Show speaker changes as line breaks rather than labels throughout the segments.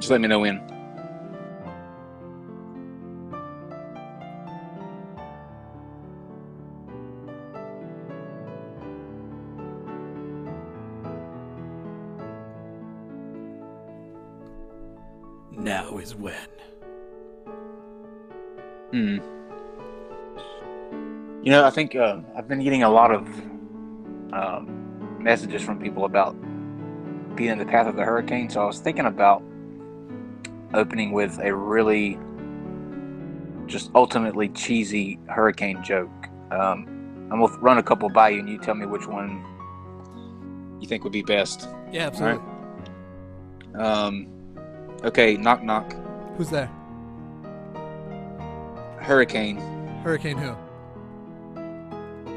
Just let me know when.
Now is when.
Hmm. You know, I think uh, I've been getting a lot of um, messages from people about being in the path of the hurricane. So I was thinking about opening with a really just ultimately cheesy hurricane joke. Um, I'm gonna run a couple by you, and you tell me which one you think would be best.
Yeah, absolutely.
Um, okay, knock knock.
Who's there?
Hurricane,
Hurricane who?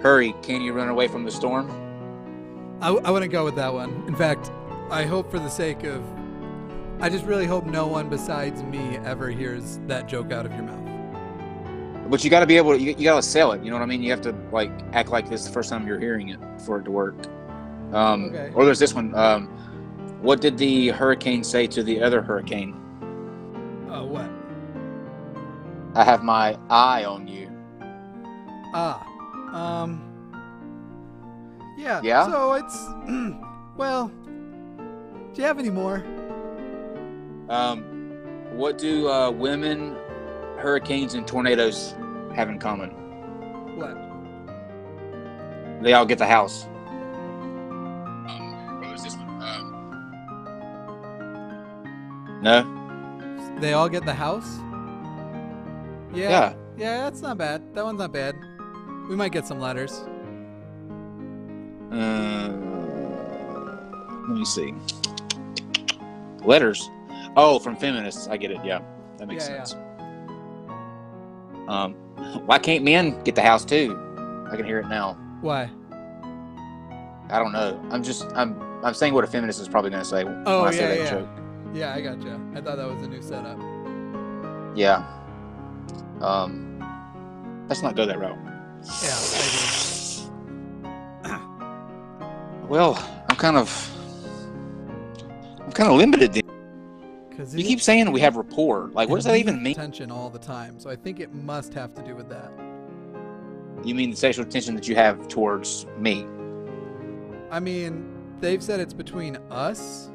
hurry! Can you run away from the storm?
I, I wouldn't go with that one. In fact, I hope for the sake of. I just really hope no one besides me ever hears that joke out of your mouth.
But you got to be able to, you, you got to sell it. You know what I mean? You have to like act like this is the first time you're hearing it for it to work. Um,
Okay.
Or there's this one. Um, what did the hurricane say to the other hurricane?
Uh, what?
I have my eye on you.
Ah. Um. Yeah.
Yeah?
So it's. well. Do you have any more?
Um, what do uh, women, hurricanes, and tornadoes have in common?
What?
They all get the house. Um, what was this one? Um, no.
They all get the house? Yeah.
Yeah.
Yeah, that's not bad. That one's not bad. We might get some letters.
Uh, let me see. Letters. Oh, from feminists. I get it. Yeah, that makes
Yeah, yeah.
sense. Um, why can't men get the house too? I can hear it now.
Why?
I don't know. I'm just I'm I'm saying what a feminist is probably going to say when
Oh,
I say
yeah,
that
yeah.
joke.
Yeah, I gotcha. I thought that was a new setup.
Yeah. Um, let's not go that route.
Yeah, I
Well, I'm kind of I'm kind of limited. Then.
Because
You keep saying we have rapport. Like, what does that even mean?
Tension all the time. So I think it must have to do with that.
You mean the sexual tension that you have towards me?
I mean, they've said it's between us,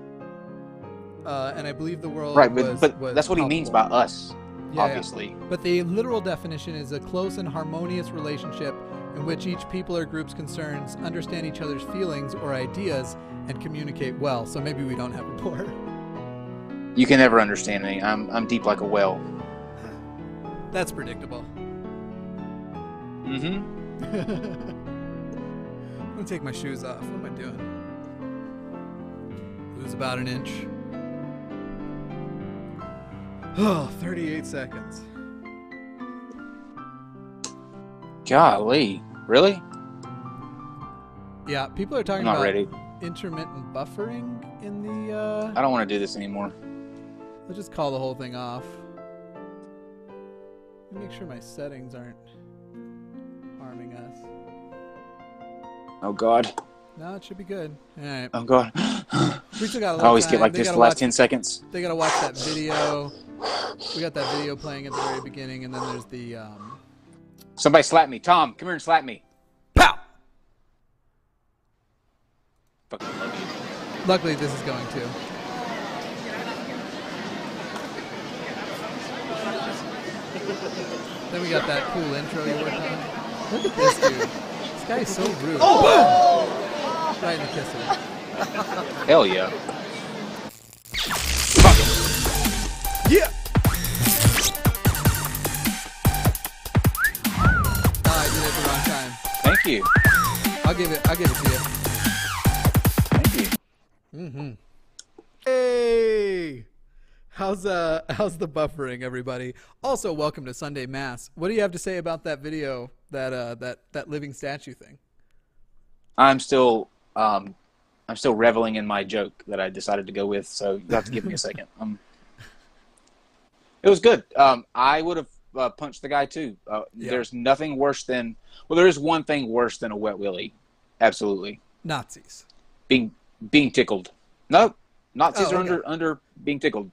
uh, and I believe the world.
Right, but,
was-
but
was
that's what he means by us,
Yeah, yeah.
obviously.
But the literal definition is a close and harmonious relationship in which each people or group's concerns understand each other's feelings or ideas and communicate well. So maybe we don't have rapport.
You can never understand me. I'm I'm deep like a well.
That's predictable.
Mm-hmm.
I'm gonna take my shoes off. What am I doing? Lose about an inch. Oh, 38 seconds.
Golly, really?
Yeah, people are
I'm
talking
not
about
ready.
intermittent buffering in the. Uh,
I don't want to do this anymore.
Let's just call the whole thing off. Let me Make sure my settings aren't harming us.
Oh God.
No, it should be good. All right.
Oh God.
We still got a
I always
time.
get like
They
this the last
watch-
ten seconds.
They gotta watch that video. We got that video playing at the very beginning, and then there's the um.
Somebody slap me. Tom, come here and slap me.
Pow!
Fucking.
Luckily, this is going to. Then we got that cool intro you worked on. Look at this dude. This guy is so rude. Oh! Boom! Right in the kisser.
Hell yeah.
Yeah. Ah, I did it the wrong time.
Thank you.
I'll give it. I'll give it to you.
Thank you.
Mm-hmm. Hey, how's uh how's the buffering, everybody? Also, welcome to Sunday Mass. What do you have to say about that video, that uh that that living statue thing?
I'm still um I'm still reveling in my joke that I decided to go with, so you have to give me a second. Um, it was good. Um, I would have uh, punched the guy too. Uh,
Yeah.
There's nothing worse than well, there is one thing worse than a wet willy. Absolutely,
Nazis.
being being tickled. No, Nazis
Oh,
are under under being tickled.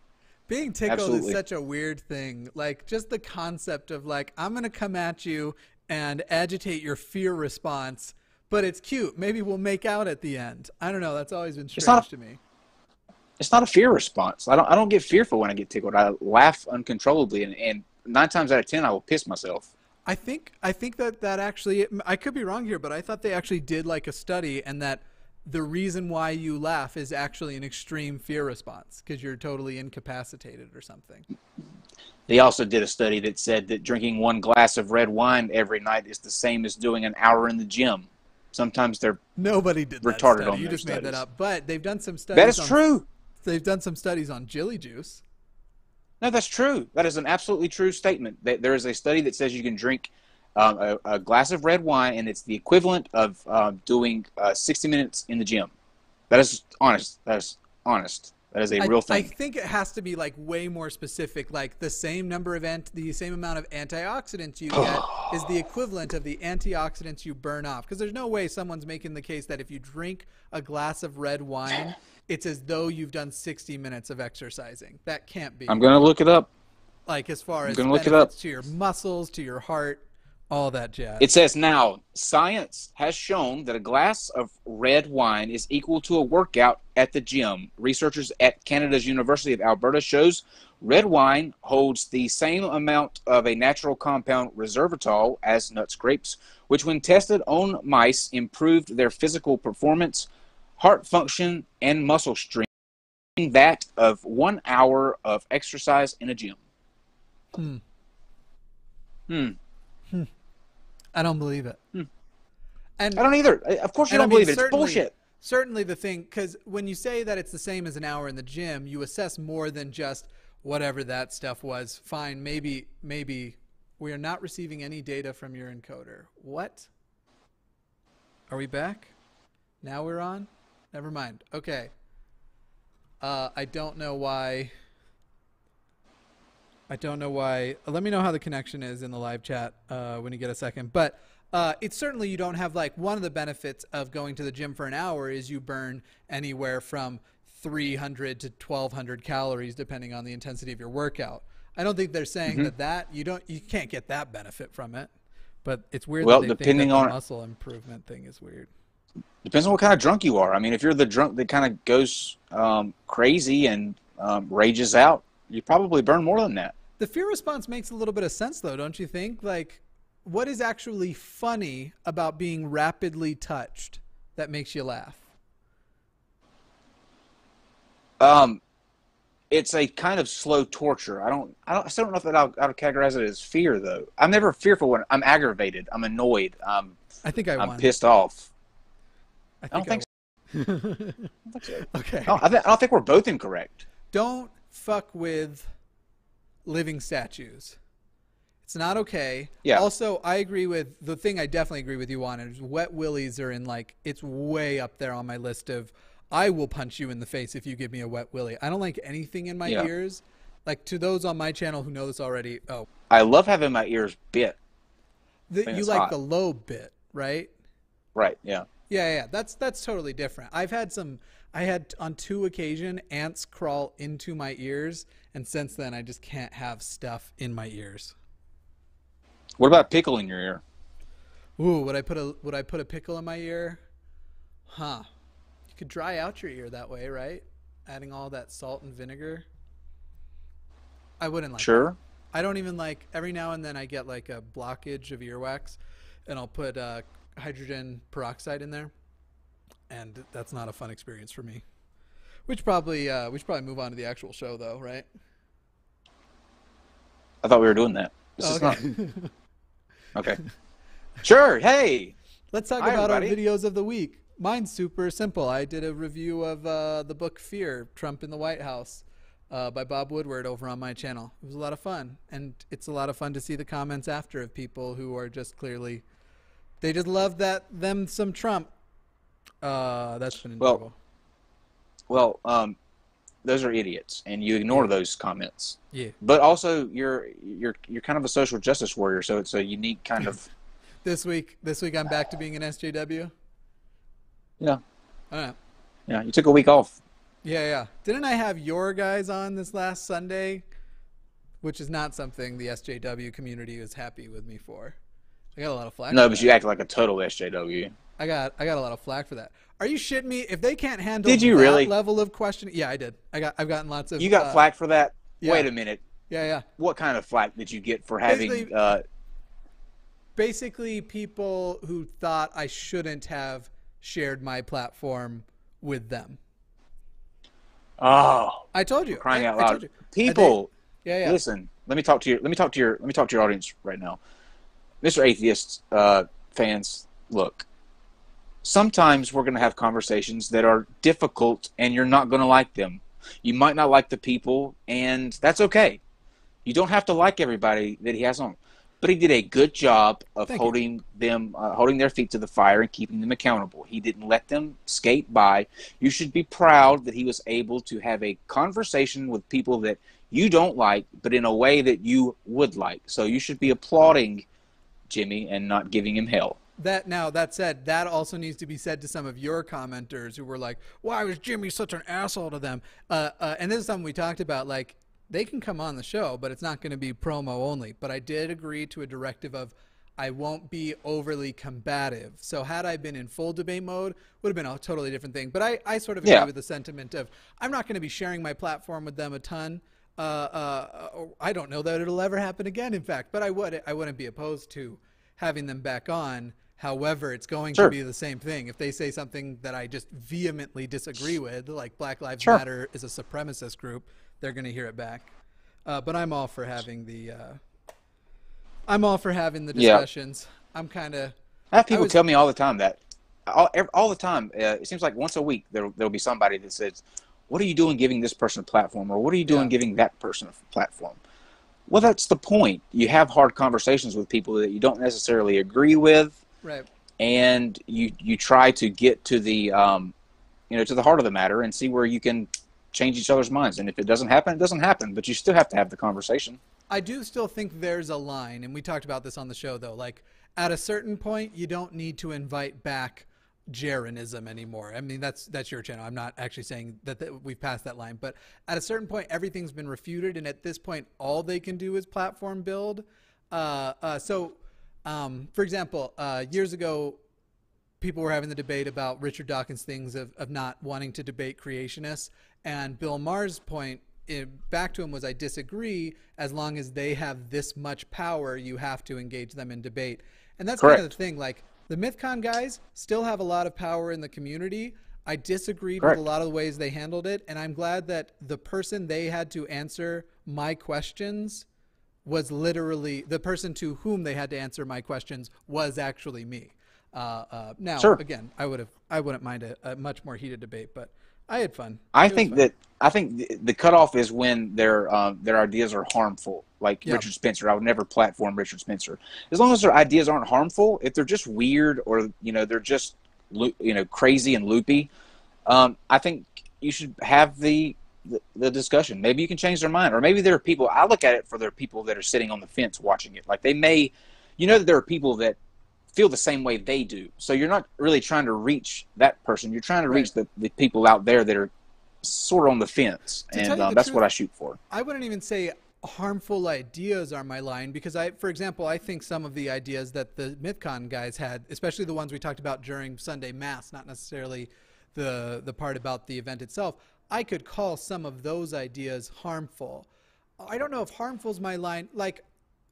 Being tickled
Absolutely.
is such a weird thing. Like just the concept of like I'm gonna come at you and agitate your fear response, but it's cute. Maybe we'll make out at the end. I don't know. That's always been strange
not
to me.
It's not a fear response. I don't. I don't get fearful when I get tickled. I laugh uncontrollably, and, and nine times out of ten, I will piss myself.
I think I think that that actually I could be wrong here, but I thought they actually did like a study and that the reason why you laugh is actually an extreme fear response because you're totally incapacitated or something.
They also did a study that said that drinking one glass of red wine every night is the same as doing an hour in the gym. Sometimes they're
Nobody did that
Retarded on
you just made that up. But they've done some studies.
that is
on,
true.
They've done some studies on Jilly Juice.
No, that's true. That is an absolutely true statement. That There is a study that says you can drink um, a, a glass of red wine, and it's the equivalent of um, doing uh, 60 minutes in the gym. That is honest. That is honest. That is a
I,
real thing.
I think it has to be like way more specific. Like the same number of ant, the same amount of antioxidants you get is the equivalent of the antioxidants you burn off. Because there's no way someone's making the case that if you drink a glass of red wine, it's as though you've done 60 minutes of exercising. That can't be.
I'm going to look it up.
like as far as
gonna look it up.
to your muscles, to your heart, all that jazz.
It says now science has shown that a glass of red wine is equal to a workout at the gym. Researchers at Canada's University of Alberta shows red wine holds the same amount of a natural compound resveratrol as nuts grapes, which when tested on mice improved their physical performance, heart function, and muscle strength that of 1 hour of exercise in a gym.
Hmm.
Hmm.
I don't believe it. And
I don't either. Of course you
I
don't
mean,
believe it. It's bullshit.
Certainly, the thing because when you say that it's the same as an hour in the gym, you assess more than just whatever that stuff was. Fine, maybe, maybe we are not receiving any data from your encoder. What? Are we back? Now we're on. Never mind. Okay. Uh, I don't know why. I don't know why. Let me know how the connection is in the live chat uh, when you get a second. But uh, it's certainly you don't have like one of the benefits of going to the gym for an hour is you burn anywhere from 300 to 1200 calories depending on the intensity of your workout. I don't think they're saying
Mm-hmm.
that that you don't you can't get that benefit from it. But it's weird
Well,
that they
depending on-
muscle improvement thing is weird.
Depends on what kind of drunk you are. I mean, if you're the drunk that kind of goes um, crazy and um, rages out, you probably burn more than that.
The fear response makes a little bit of sense, though, don't you think? Like, what is actually funny about being rapidly touched that makes you laugh?
Um, it's a kind of slow torture. I don't, I don't, I still don't know if that I'll, I'll categorize it as fear though. I'm never fearful when I'm aggravated. I'm annoyed. I'm,
I think I
I'm
won.
pissed off.
I
I don't think.
I
So.
won. okay.
I don't, I, th- I don't think we're both incorrect.
Don't fuck with living statues. It's not okay.
Yeah.
Also, I agree with the thing I definitely agree with you on is wet willies are in like it's way up there on my list of I will punch you in the face if you give me a wet willy. I don't like anything in my
Yeah.
ears. Like to those on my channel who know this already. Oh,
I love having my ears bit.
the, you like
hot.
the low bit, right?
Right. Yeah.
Yeah, yeah, that's that's totally different. I've had some. I had on two occasion ants crawl into my ears, and since then I just can't have stuff in my ears.
What about pickle in your ear?
Ooh, would I put a would I put a pickle in my ear? Huh. You could dry out your ear that way, right? Adding all that salt and vinegar. I wouldn't like.
Sure.
I don't even like. Every now and then I get like a blockage of earwax, and I'll put uh, hydrogen peroxide in there, and that's not a fun experience for me. We should probably uh, we should probably move on to the actual show though, right?
I thought we were doing that. This
Oh,
is
okay.
not. Okay. Sure. Hey.
Let's talk
Hi,
about our videos of the week. Mine's super simple. I did a review of uh, the book Fear Trump in the White House uh, by Bob Woodward over on my channel. It was a lot of fun. And it's a lot of fun to see the comments after of people who are just clearly, they just love that, them some Trump. Uh, that's been
Well,
enjoyable.
Well, um, those are idiots, and you ignore those comments.
yeah.
But also, you're you're you're kind of a social justice warrior, so it's a unique kind of.
This week, this week I'm back to being an SJW.
Yeah.
All right.
Yeah. You took a week off.
Yeah, yeah. Didn't I have your guys on this last Sunday? Which is not something the SJW community was happy with me for. I got a lot of flack.
No, but
that.
you act like a total SJW.
I got I got a lot of flack for that. Are you shitting me? If they can't handle
Did you
that
really?
level of question, yeah, I did. I got I've gotten lots of.
You got
uh,
flack for that?
yeah.
Wait a minute.
Yeah, yeah.
What kind of flack did you get for having?
Basically-
Uh,
Basically, people who thought I shouldn't have shared my platform with them.
oh,
I told you.
crying
I,
out loud!
you.
People,
yeah, yeah.
listen. Let me talk to you. Let me talk to your. Let me talk to your audience right now, Mr. Atheist uh, fans. Look, sometimes we're going to have conversations that are difficult, and you're not going to like them. You might not like the people, and that's okay. You don't have to like everybody that he has on. But he did a good job of
Thank you.
holding them, uh, holding their feet to the fire and keeping them accountable. He didn't let them skate by. You should be proud that he was able to have a conversation with people that you don't like, but in a way that you would like. So you should be applauding Jimmy and not giving him hell.
That now that said, that also needs to be said to some of your commenters who were like, "Why was Jimmy such an asshole to them?" Uh, uh, and this is something we talked about. Like, they can come on the show, but it's not going to be promo only. But I did agree to a directive of I won't be overly combative. So had I been in full debate mode, would have been a totally different thing. But I, I sort of agree
Yeah.
with the sentiment of I'm not going to be sharing my platform with them a ton. Uh, uh, uh, I don't know that it'll ever happen again. In fact, but I would I wouldn't be opposed to having them back on. However, it's going
Sure.
to be the same thing. If they say something that I just vehemently disagree with, like Black Lives
Sure.
Matter is a supremacist group, they're going to hear it back. Uh, but I'm all for having the. Uh, I'm all for having the
Yeah.
discussions. I'm kind of.
I have people
was-
tell me all the time that, all, all the time. Uh, it seems like once a week there there'll be somebody that says, "What are you doing giving this person a platform?" or "What are you doing
Yeah.
giving that person a platform?" Well, that's the point. You have hard conversations with people that you don't necessarily agree with,
Right.
and you you try to get to the um, you know to the heart of the matter and see where you can change each other's minds. And if it doesn't happen, it doesn't happen. But you still have to have the conversation.
I do still think there's a line, and we talked about this on the show, though. Like, at a certain point, you don't need to invite back Jaronism anymore. I mean, that's that's your channel. I'm not actually saying that, that we've passed that line, but at a certain point, everything's been refuted, and at this point, all they can do is platform build. Uh, uh, so, um, for example, uh, years ago, people were having the debate about Richard Dawkins' things of, of not wanting to debate creationists. And Bill Maher's point eh, back to him was I disagree. As long as they have this much power, you have to engage them in debate. And that's kind of the thing. Like the MythCon guys still have a lot of power in the community. I disagreed
Correct.
with a lot of the ways they handled it. And I'm glad that the person they had to answer my questions was literally the person to whom they had to answer my questions was actually me. Uh, uh, now,
Sure.
again, I would have, I wouldn't mind a, a much more heated debate, but I had fun.
I
It
think
fun.
that I think the, the cutoff is when their um, their ideas are harmful. Like
Yeah.
Richard Spencer, I would never platform Richard Spencer as long as their ideas aren't harmful. If they're just weird or you know they're just you know crazy and loopy, um, I think you should have the, the the discussion. Maybe you can change their mind, or maybe there are people. I look at it for there are people that are sitting on the fence watching it. Like they may, you know, that there are people that feel the same way they do. So you're not really trying to reach that person. You're trying to
Right.
reach the, the people out there that are sort of on the fence,
To
and um,
the
that's
truth-
what I shoot for.
I wouldn't even say harmful ideas are my line because I, for example, I think some of the ideas that the MythCon guys had, especially the ones we talked about during Sunday Mass, not necessarily the the part about the event itself, I could call some of those ideas harmful. I don't know if harmful is my line. Like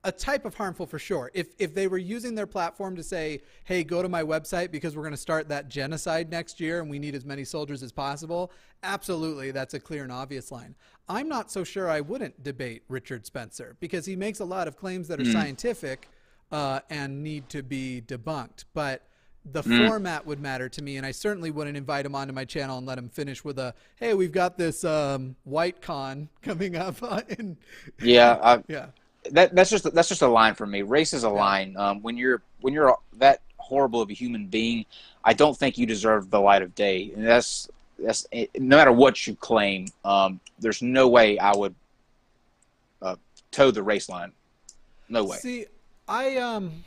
a type of harmful for sure. If if they were using their platform to say, "Hey, go to my website because we're going to start that genocide next year and we need as many soldiers as possible," absolutely, that's a clear and obvious line. I'm not so sure I wouldn't debate Richard Spencer because he makes a lot of claims that are scientific uh, and need to be debunked, but. The format would matter to me, and I certainly wouldn't invite him onto my channel and let him finish with a, "Hey, we've got this um, white con coming up." in
Yeah, I,
yeah,
that that's just that's just a line for me. Race is a line. Um, when you're when you're that horrible of a human being, I don't think you deserve the light of day. And that's that's no matter what you claim. Um, there's no way I would uh, toe the race line. No way.
See, I um,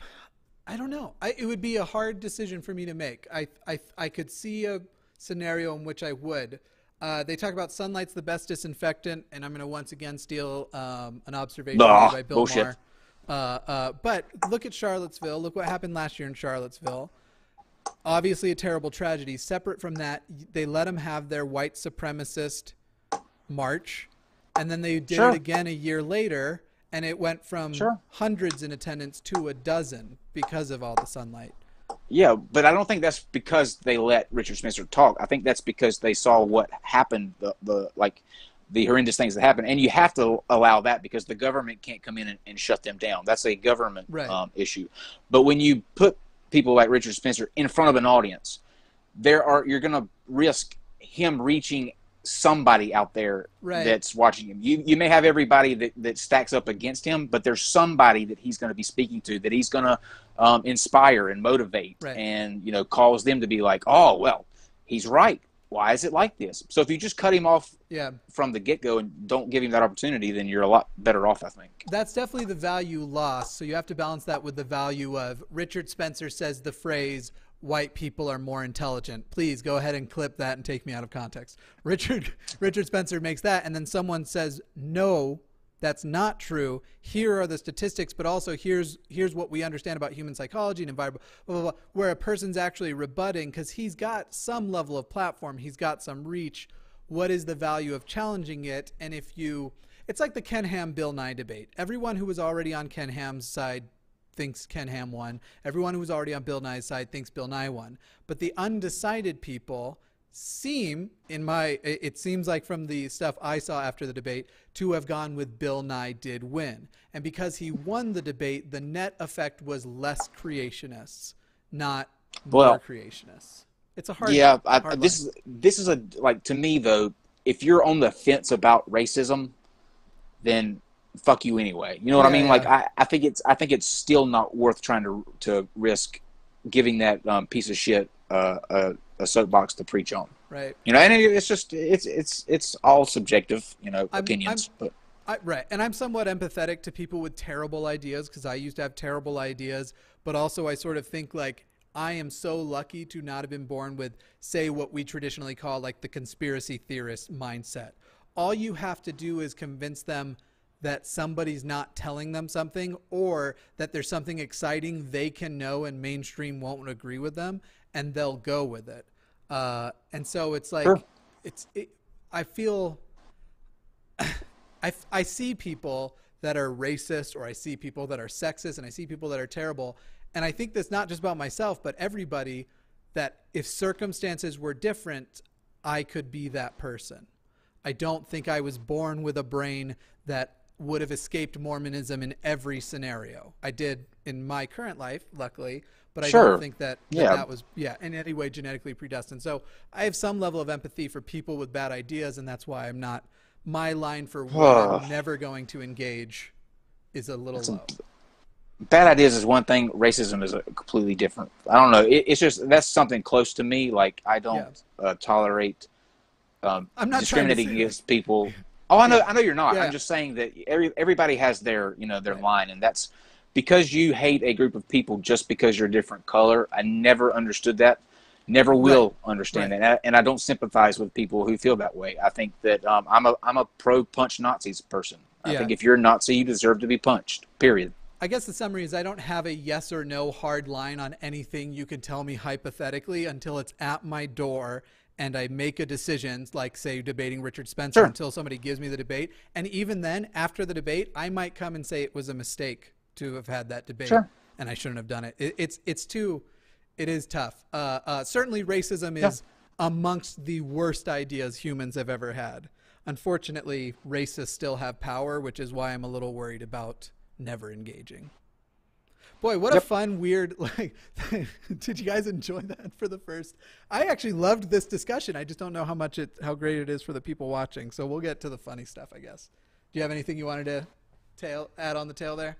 I don't know. I, it would be a hard decision for me to make. I I I could see a scenario in which I would. Uh, they talk about sunlight's the best disinfectant, and I'm going to once again steal um, an observation by Bill
bullshit.
Maher. Uh, uh, but look at Charlottesville. Look what happened last year in Charlottesville. Obviously, a terrible tragedy. Separate from that, they let them have their white supremacist march, and then they did
Sure.
it again a year later, and it went from
Sure.
hundreds in attendance to a dozen because of all the sunlight.
Yeah, but I don't think that's because they let Richard Spencer talk. I think that's because they saw what happened, the, the like the horrendous things that happened, and you have to allow that because the government can't come in and, and shut them down. That's a government
Right.
um, issue. But when you put people like Richard Spencer in front of an audience, there are you're going to risk him reaching somebody out there
Right.
that's watching him. You you may have everybody that, that stacks up against him, but there's somebody that he's going to be speaking to that he's going to um, inspire and motivate,
Right.
and you know cause them to be like, oh well, he's right. Why is it like this? So if you just cut him off
Yeah.
from the get go and don't give him that opportunity, then you're a lot better off, I think.
That's definitely the value lost. So you have to balance that with the value of Richard Spencer says the phrase white people are more intelligent. Please go ahead and clip that and take me out of context. Richard Richard Spencer makes that and then someone says no, that's not true. Here are the statistics, but also here's here's what we understand about human psychology and environment blah, blah, blah, where a person's actually rebutting cuz he's got some level of platform, he's got some reach. What is the value of challenging it? And if you it's like the Ken Ham Bill Nye debate. Everyone who was already on Ken Ham's side thinks Ken Ham won. Everyone who was already on Bill Nye's side thinks Bill Nye won. But the undecided people seem, in my, it seems like from the stuff I saw after the debate, to have gone with Bill Nye did win. And because he won the debate, the net effect was less creationists, not more
Well,
creationists. It's a hard.
yeah, I,
hard
this
line.
is this is a like to me though. If you're on the fence about racism, then fuck you anyway. You know what I mean?
yeah.
Like I, I think it's I think it's still not worth trying to to risk giving that um, piece of shit uh, a, a soapbox to preach on.
right.
You know, and it- it's just it's it's it's all subjective, you know,
I'm-
opinions. but
I, right, and I'm somewhat empathetic to people with terrible ideas because I used to have terrible ideas, but also I sort of think like I am so lucky to not have been born with, say, what we traditionally call like the conspiracy theorist mindset. All you have to do is convince them that somebody's not telling them something or that there's something exciting they can know and mainstream won't agree with them and they'll go with it. Uh, and so it's like,
Sure.
it's, it, I feel I, I see people that are racist or I see people that are sexist and I see people that are terrible. And I think that's not just about myself, but everybody that if circumstances were different, I could be that person. I don't think I was born with a brain that would have escaped Mormonism in every scenario. I did in my current life, luckily, but I
Sure.
don't think that that,
Yeah.
that was yeah in any way genetically predestined. So I have some level of empathy for people with bad ideas, and that's why I'm not. My line for what I'm never going to engage is a little low.
bad ideas is one thing. Racism is a completely different. I don't know. It, it's just that's something close to me. Like I don't uh, tolerate um,
I'm not
discriminating against people. Oh, I know. I know you're not.
Yeah.
I'm just saying that every everybody has their you know their
Right.
line, and that's because you hate a group of people just because you're a different color. I never understood that. Never will understand
Right.
that, and I, and I don't sympathize with people who feel that way. I think that um, I'm a I'm a pro punch Nazis person. I
Yeah.
think if you're a Nazi, you deserve to be punched. Period.
I guess the summary is I don't have a yes or no hard line on anything you can tell me hypothetically until it's at my door and I make a decision, like say debating Richard Spencer,
Sure.
until somebody gives me the debate. And even then, after the debate, I might come and say it was a mistake to have had that debate
Sure.
and I shouldn't have done it. it it's it's too, it is tough. Uh, uh, certainly, racism is amongst the worst ideas humans have ever had. Unfortunately, racists still have power, which is why I'm a little worried about never engaging. Boy, what a fun, weird like did you guys enjoy that for the first I actually loved this discussion. I just don't know how much it how great it is for the people watching. So we'll get to the funny stuff, I guess. Do you have anything you wanted to tail add on the tail there?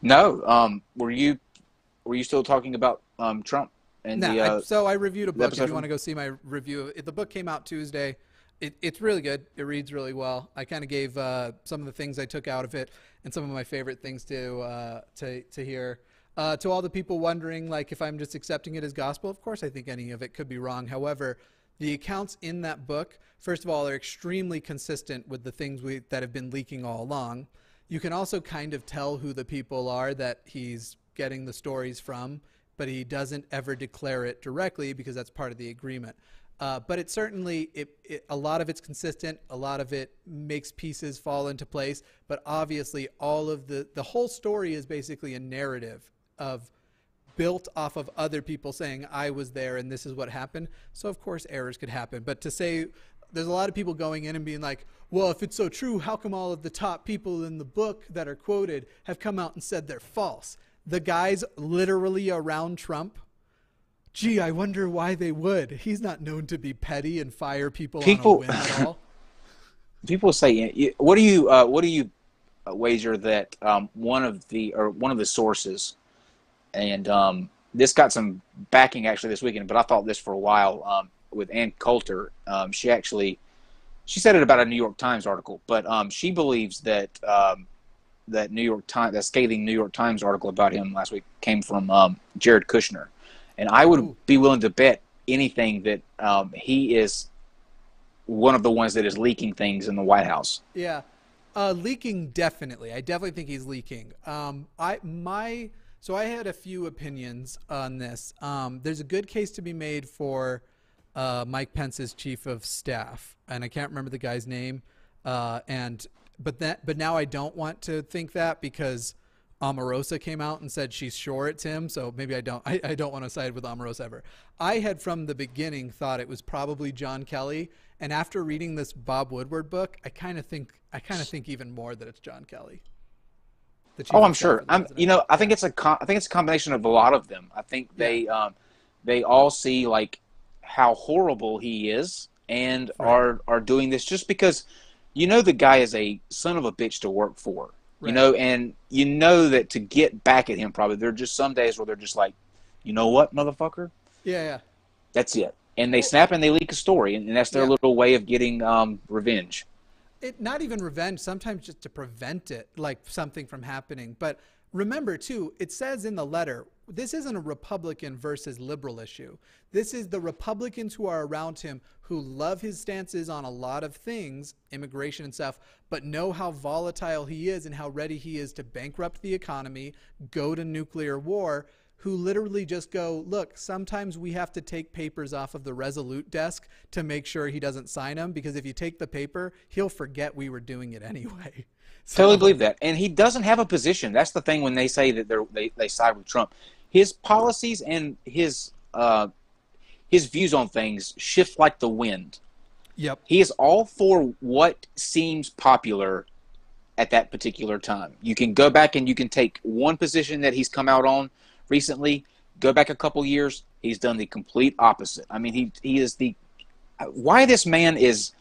No. Um, were you were you still talking about um, Trump and
No,
the?
I-
Uh,
so I reviewed a book. If you want to go see my review, of it, the book came out Tuesday. It, it's really good. It reads really well. I kind of gave uh, some of the things I took out of it and some of my favorite things to uh, to to hear. Uh, to all the people wondering, like, if I'm just accepting it as gospel, of course I think any of it could be wrong. However, The accounts in that book, first of all, are extremely consistent with the things we, that have been leaking all along. You can also kind of tell who the people are that he's getting the stories from, but he doesn't ever declare it directly because that's part of the agreement. Uh, but it certainly it, it, a lot of it's consistent. A lot of it makes pieces fall into place. But obviously all of the the whole story is basically a narrative of built off of other people saying i was there and this is what happened. So of course errors could happen. But to say there's a lot of people going in and being like well if it's so true how come all of the top people in the book that are quoted have come out and said they're false? The guys literally around trump Gee, I wonder why they would. He's not known to be petty and fire people, people on a whim at all.
people say, "What do you? Uh, what do you uh, wager that um, one of the or one of the sources?" And um, this got some backing actually this weekend, but I thought this for a while um, with Ann Coulter. Um, she actually she said it about a New York Times article, but um, she believes that um, that New York Times that scathing New York Times article about him last week came from Jared Kushner and I would Ooh. be willing to bet anything that um, he is one of the ones that is leaking things in the White House.
Yeah, uh, leaking definitely. I definitely think he's leaking. Um, I my so I had a few opinions on this. Um, there's a good case to be made for uh, Mike Pence's chief of staff, and I can't remember the guy's name. Uh, and but that but now I don't want to think that because Omarosa came out and said she's sure it's him, so maybe I don't I, I don't want to side with Omarosa ever. I had from the beginning thought it was probably John Kelly, and after reading this Bob Woodward book, I kind of think I kind of think even more that it's John Kelly.
Oh, I'm sure. I'm you know I think it's a com- I think it's a combination of a lot of them. I think they yeah. um, they all see like how horrible he is and right. are are doing this just because you know the guy is a son of a bitch to work for Right. You know, and you know that to get back at him, probably there are just some days where they're just like, you know what, motherfucker?
Yeah, yeah.
That's it. And they snap and they leak a story, and, that's their yeah. little way of getting um, revenge.
It not even revenge. Sometimes just to prevent it, like something from happening. But remember too, it says in the letter this isn't a Republican versus liberal issue. This is the Republicans who are around him who love his stances on a lot of things, immigration and stuff, but know how volatile he is and how ready he is to bankrupt the economy, go to nuclear war, who literally just go, look, sometimes we have to take papers off of the Resolute desk to make sure he doesn't sign them because if you take the paper, he'll forget we were doing it anyway.
So, totally believe that. And he doesn't have a position. That's the thing when they say that they, they side with Trump his policies and his uh, his views on things shift like the wind.
Yep.
He is all for what seems popular at that particular time. You can go back and you can take one position that he's come out on recently, go back a couple years, he's done the complete opposite. I mean, he he is the why this man is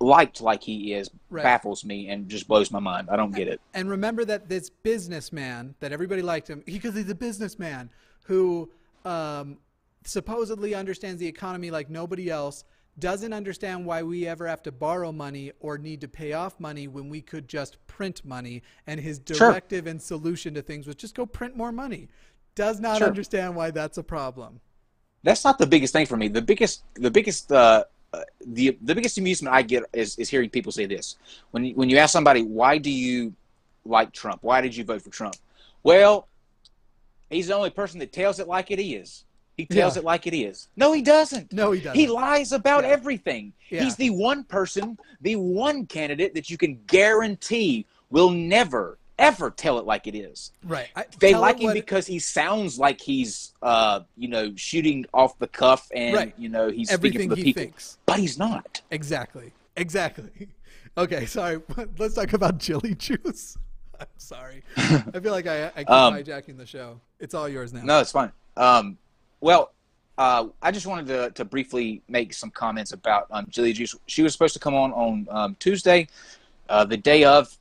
liked like he is right. baffles me and just blows my mind. I don't get it.
And remember that this businessman that everybody liked him because he's a businessman who um, supposedly understands the economy like nobody else doesn't understand why we ever have to borrow money or need to pay off money when we could just print money. And his directive sure. and solution to things was just go print more money. Does not sure. understand why that's a problem.
That's not the biggest thing for me. The biggest the biggest uh, the the biggest amusement I get is, is hearing people say this. When you, when you ask somebody why do you like Trump? Why did you vote for Trump? Well he's the only person that tells it like it is he tells yeah. it like it is no he doesn't
no he doesn't
he lies about yeah. everything yeah. he's the one person the one candidate that you can guarantee will never ever tell it like it is.
Right.
I, they like him because he sounds like he's, uh, you know, shooting off the cuff and right. you know he's Everything speaking for the he people, thinks. but he's not.
Exactly. Exactly. Okay. Sorry. Let's talk about Jilly juice. I'm sorry. I feel like I, I keep um, hijacking the show. It's all yours now.
No, it's fine. Um, well, uh, I just wanted to, to briefly make some comments about um, Jilly Juice. She was supposed to come on on um, Tuesday, uh, the day of.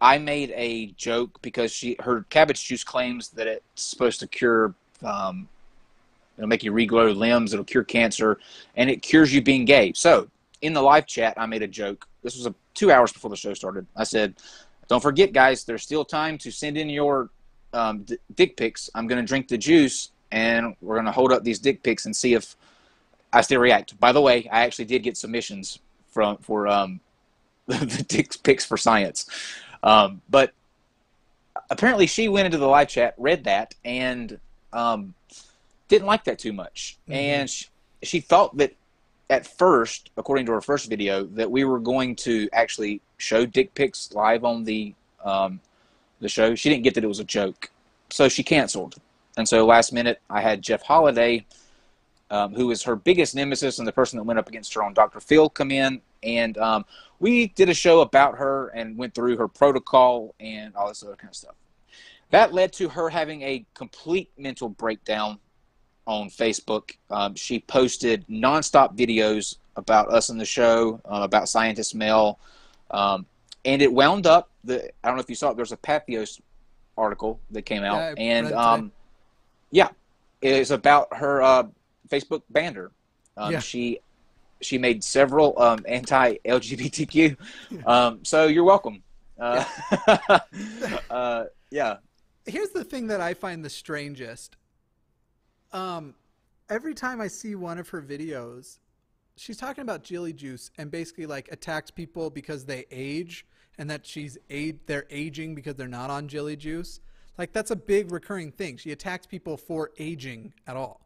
I made a joke because she her cabbage juice claims that it's supposed to cure, um, it'll make you regrow limbs, it'll cure cancer, and it cures you being gay. So in the live chat, I made a joke. This was a, two hours before the show started. I said, "Don't forget, guys, there's still time to send in your um, d- dick pics. I'm going to drink the juice, and we're going to hold up these dick pics and see if I still react. By the way, I actually did get submissions from for um, the dick pics for science, um, but apparently she went into the live chat, read that, and um, didn't like that too much, mm-hmm. and she, she thought that at first, according to her first video, that we were going to actually show dick pics live on the um, the show. She didn't get that it was a joke, so she canceled. And so last minute, I had Jeff Holiday, um, who is her biggest nemesis and the person that went up against her on Dr. Phil, come in, and um, we did a show about her and went through her protocol and all this other kind of stuff. That led to her having a complete mental breakdown on Facebook. Um, she posted nonstop videos about us in the show, uh, about Scientist Mel, um, and it wound up. The I don't know if you saw it. There's a Patheos article that came out, yeah, and um, yeah, it's about her uh, Facebook banner. Um, yeah. She she made several um, anti-LGBTQ. Um, so you're welcome. Uh, uh, yeah.
Here's the thing that I find the strangest. Um, every time I see one of her videos, she's talking about Jilly Juice and basically like attacks people because they age and that she's they're aging because they're not on Jilly Juice. Like that's a big recurring thing. She attacks people for aging at all.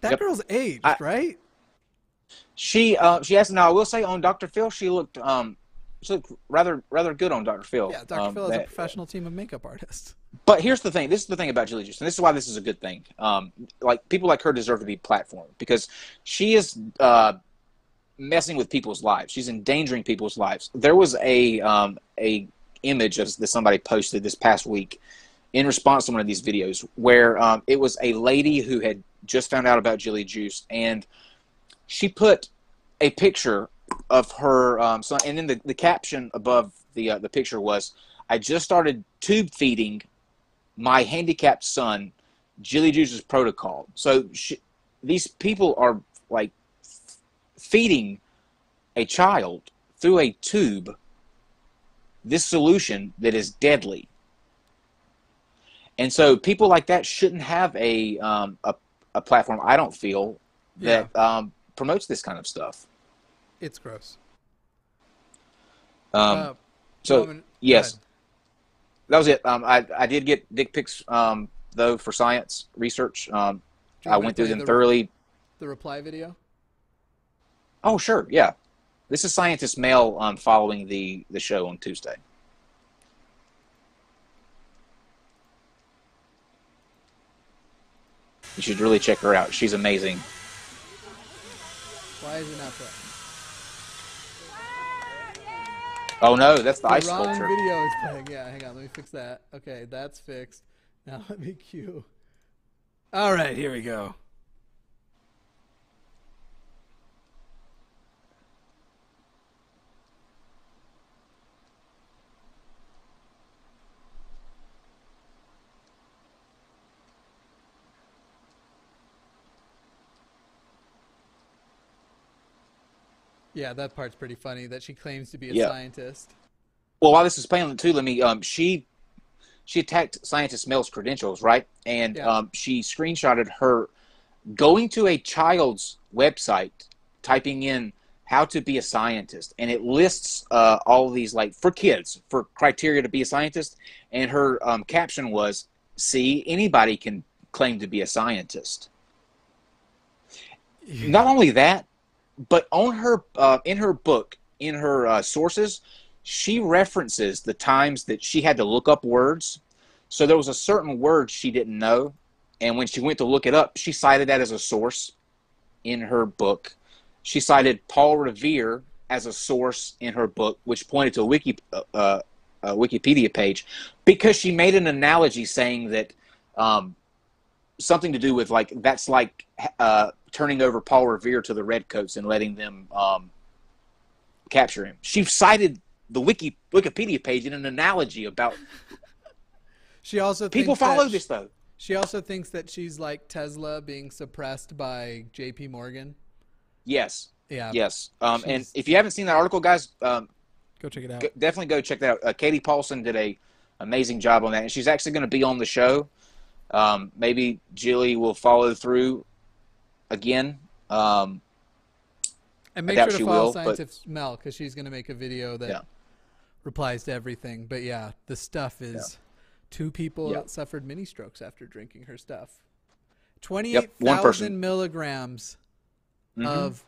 That yep. girl's aged, I, right?
She uh, she has now. I will say on Dr. Phil, she looked um she looked rather rather good on Dr. Phil.
Yeah, Dr. Um, Phil is that, a professional team of makeup artists.
But here's the thing. This is the thing about Julie and this is why this is a good thing. Um, like people like her deserve to be platformed because she is uh, messing with people's lives. She's endangering people's lives. There was a um, a image of, that somebody posted this past week in response to one of these videos where um, it was a lady who had just found out about Jilly Juice and she put a picture of her um, son, and then the, the caption above the uh, the picture was, "I just started tube feeding my handicapped son Jilly Juice's protocol." So she, these people are like feeding a child through a tube this solution that is deadly. And so people like that shouldn't have a um, a, a platform. I don't feel that yeah. um, promotes this kind of stuff.
It's gross.
Um, uh, so Roman, yes, that was it. Um, I I did get dick pics um, though for science research. Um, I went through them the, thoroughly.
The reply video.
Oh sure, yeah. This is Scientist Mel um, following the, the show on Tuesday. You should really check her out. She's amazing.
Why is it not playing?
Oh no, that's the,
the
ice
wrong
sculpture.
video is playing. Yeah, hang on, let me fix that. Okay, that's fixed. Now let me cue. All right, here we go. Yeah, that part's pretty funny. That she claims to be a yeah. scientist.
Well, while this is playing too, let me. Um, she she attacked scientist Mel's credentials, right? And yeah. um, she screenshotted her going to a child's website, typing in how to be a scientist, and it lists uh, all these like for kids for criteria to be a scientist. And her um, caption was, "See, anybody can claim to be a scientist." Yeah. Not only that, but on her uh, in her book in her uh, sources she references the times that she had to look up words. So there was a certain word she didn't know and when she went to look it up she cited that as a source in her book. She cited paul revere as a source in her book which pointed to a wiki uh, uh a wikipedia page because she made an analogy saying that um, something to do with like that's like uh, turning over Paul Revere to the Redcoats and letting them um, capture him. She cited the wiki Wikipedia page in an analogy about.
she also
people follow this though.
She also thinks that she's like Tesla being suppressed by J.P. Morgan.
Yes.
Yeah.
Yes. Um, and if you haven't seen that article, guys, um,
go check it out.
definitely go check that out. Uh, Katie Paulson did a amazing job on that, and she's actually going to be on the show. Um, maybe Jilly will follow through again. Um,
And make sure to follow
will, but-
Mel because she's going to make a video that
Yeah.
replies to everything. But yeah, the stuff is two people
Yeah.
suffered mini strokes after drinking her stuff.
one
Twenty-eight
person.
thousand milligrams
mhm.
of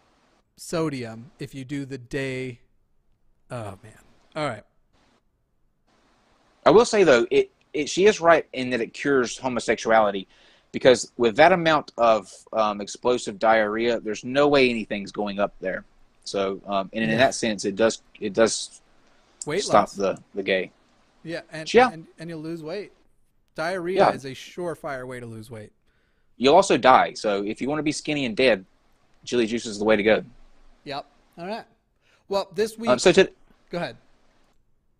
sodium if you do the day. Oh man! All right.
I will say though, it, it she is right in that it cures homosexuality, because with that amount of um, explosive diarrhea, there's no way anything's going up there. So, um, and in
Yeah.
that sense, it does it does
Weight
stop
loss.
the the gay.
Yeah, and,
Yeah.
and and you'll lose weight. Diarrhea
Yeah.
is a surefire way to lose weight.
You'll also die. So if you want to be skinny and dead, Jilly juice is the way to go.
Yep. All right. Well, this week.
Um, so to,
go ahead.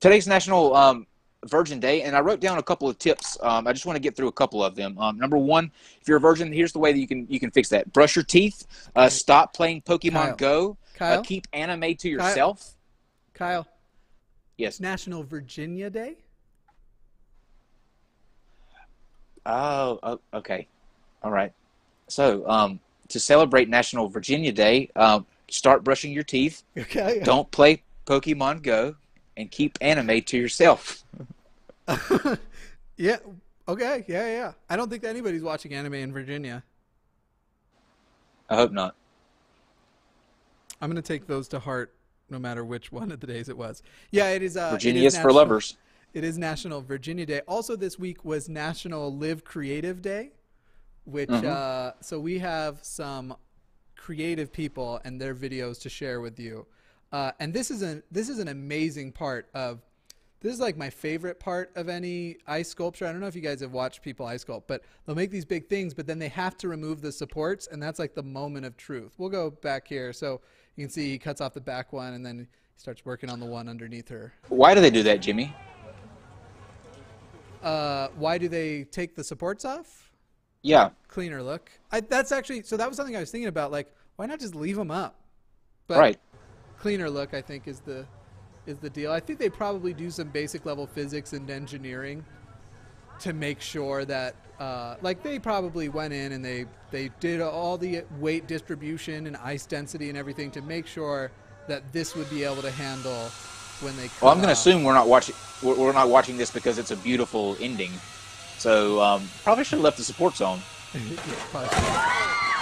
today's National um, Virgin Day, and I wrote down a couple of tips. Um, I just want to get through a couple of them. Um, number one, if you're a virgin, here's the way that you can you can fix that: brush your teeth, uh, stop playing Pokemon
Kyle.
Go,
Kyle.
uh, keep anime to yourself.
Kyle.
Yes.
National Virginia Day.
Oh, oh, okay, all right. So um, to celebrate National Virginia Day, um, start brushing your teeth.
Okay.
Don't play Pokemon Go, and keep anime to yourself.
yeah. Okay. Yeah. Yeah. I don't think anybody's watching anime in Virginia.
I hope not.
I'm gonna take those to heart, no matter which one of the days it was. Yeah, it is. Uh, it
Virginia
is
is for lovers.
It is National Virginia Day. Also, this week was National Live Creative Day, which
Mhm.
uh, so we have some creative people and their videos to share with you. Uh, and this is an this is an amazing part of this is like my favorite part of any ice sculpture. I don't know if you guys have watched people ice sculpt, but they'll make these big things, but then they have to remove the supports, and that's like the moment of truth. We'll go back here, so you can see he cuts off the back one, and then he starts working on the one underneath her.
Why do they do that, Jimmy?
Uh, why do they take the supports off?
Yeah,
Cleaner look. I, that's actually so. That was something I was thinking about. Like, why not just leave them up? But
right.
Cleaner look, I think, is the is the deal. I think they probably do some basic level physics and engineering to make sure that, uh, like, they probably went in and they they did all the weight distribution and ice density and everything to make sure that this would be able to handle when they.
Well, I'm going to assume we're not watching. We're, not watching this because it's a beautiful ending. So um, probably should have left the supports on.
Yeah.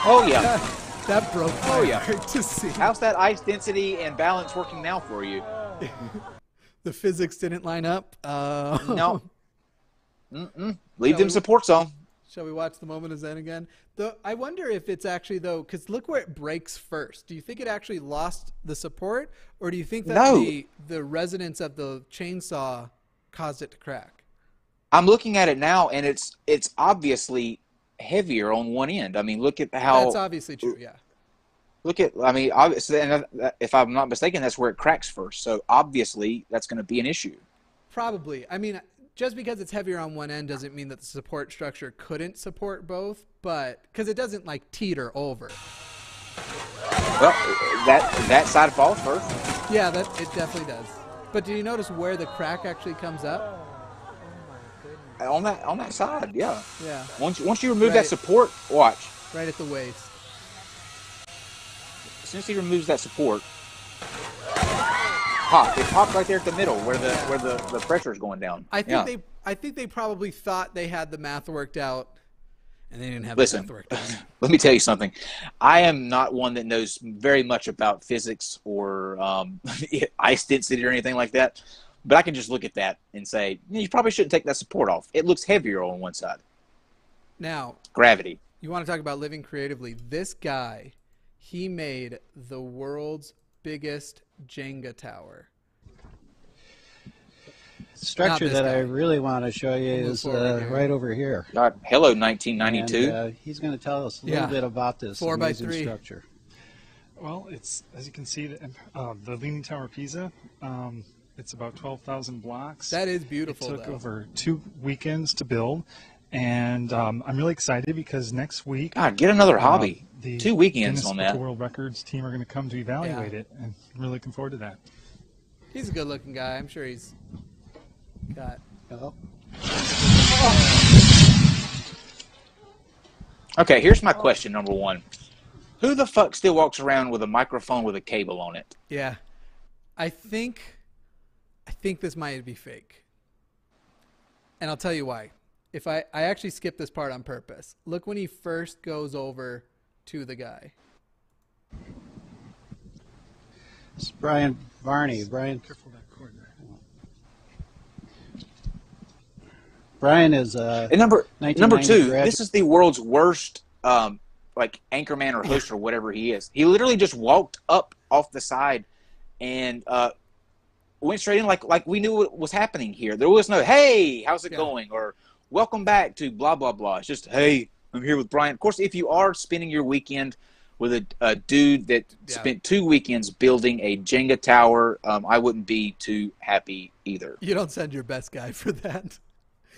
Oh yeah.
that, that broke
Oh, yeah.
to see.
How's that ice density and balance working now for you?
the physics didn't line up. Uh,
No. Mm-mm. Leave them
we-
supports on.
Shall we watch the moment of Zen again? Though I wonder if it's actually though, because look where it breaks first. Do you think it actually lost the support, or do you think that
No.
the the resonance of the chainsaw caused it to crack?
I'm looking at it now, and it's it's obviously heavier on one end. I mean, look at how
That's obviously true. Yeah.
Look at. I mean, obviously, uh, if I'm not mistaken, that's where it cracks first. So obviously, that's going to be an issue.
Probably. I mean, just because it's heavier on one end doesn't mean that the support structure couldn't support both, but because it doesn't like teeter over.
Well, that that side falls first.
Yeah, that it definitely does. But do you notice where the crack actually comes up?
on that on that side. Yeah.
Yeah,
Once once you remove
Right.
that support, watch.
right at the waist.
As soon as he removes that support, pop. It popped right there at the middle where the where the the pressure is going down.
I think
yeah.
they I think they probably thought they had the math worked out and they didn't have
Listen,
the math worked out.
let me tell you something. I am not one that knows very much about physics or um, ice density or anything like that. But I can just look at that and say, you probably shouldn't take that support off. It looks heavier on one side.
Now,
Gravity.
you want to talk about living creatively. This guy, he made the world's biggest Jenga tower.
structure that
guy.
I really want to show you
Move
is uh, right over here.
God, hello,
And,
1992.
uh, he's going to tell us a little
Yeah.
bit about this
Four by
amazing
three.
structure.
Well, it's as you can see, the, uh, the Leaning Tower of Pisa. Um, it's about 12,000 blocks.
That is beautiful.
it took
though.
over two weekends to build, and um, I'm really excited because next week
God, get another
uh,
hobby.
The
Two weekends
Guinness
on
Book
that.
of World Records team are going to come to evaluate it, and I'm really looking forward to that.
He's a good looking guy. I'm sure he's got
Oh,
Okay, here's my oh. question number one. Who the fuck still walks around with a microphone with a cable on it?
Yeah. I think I think this might be fake. And I'll tell you why. If I I actually skipped this part on purpose. Look when he first goes over to the guy.
It's Brian Varney. Brian
Careful that cord there.
Brian is uh,
And number number two,
graduate.
this is the world's worst um, like anchorman or host or whatever he is. He literally just walked up off the side and uh, went straight in like like we knew what was happening here. There was no hey, how's it
Yeah.
going or welcome back to blah blah blah. It's just hey, I'm here with Brian. Of course, if you are spending your weekend with a, a dude that
Yeah.
spent two weekends building a Jenga tower, um, I wouldn't be too happy either.
You don't send your best guy for that.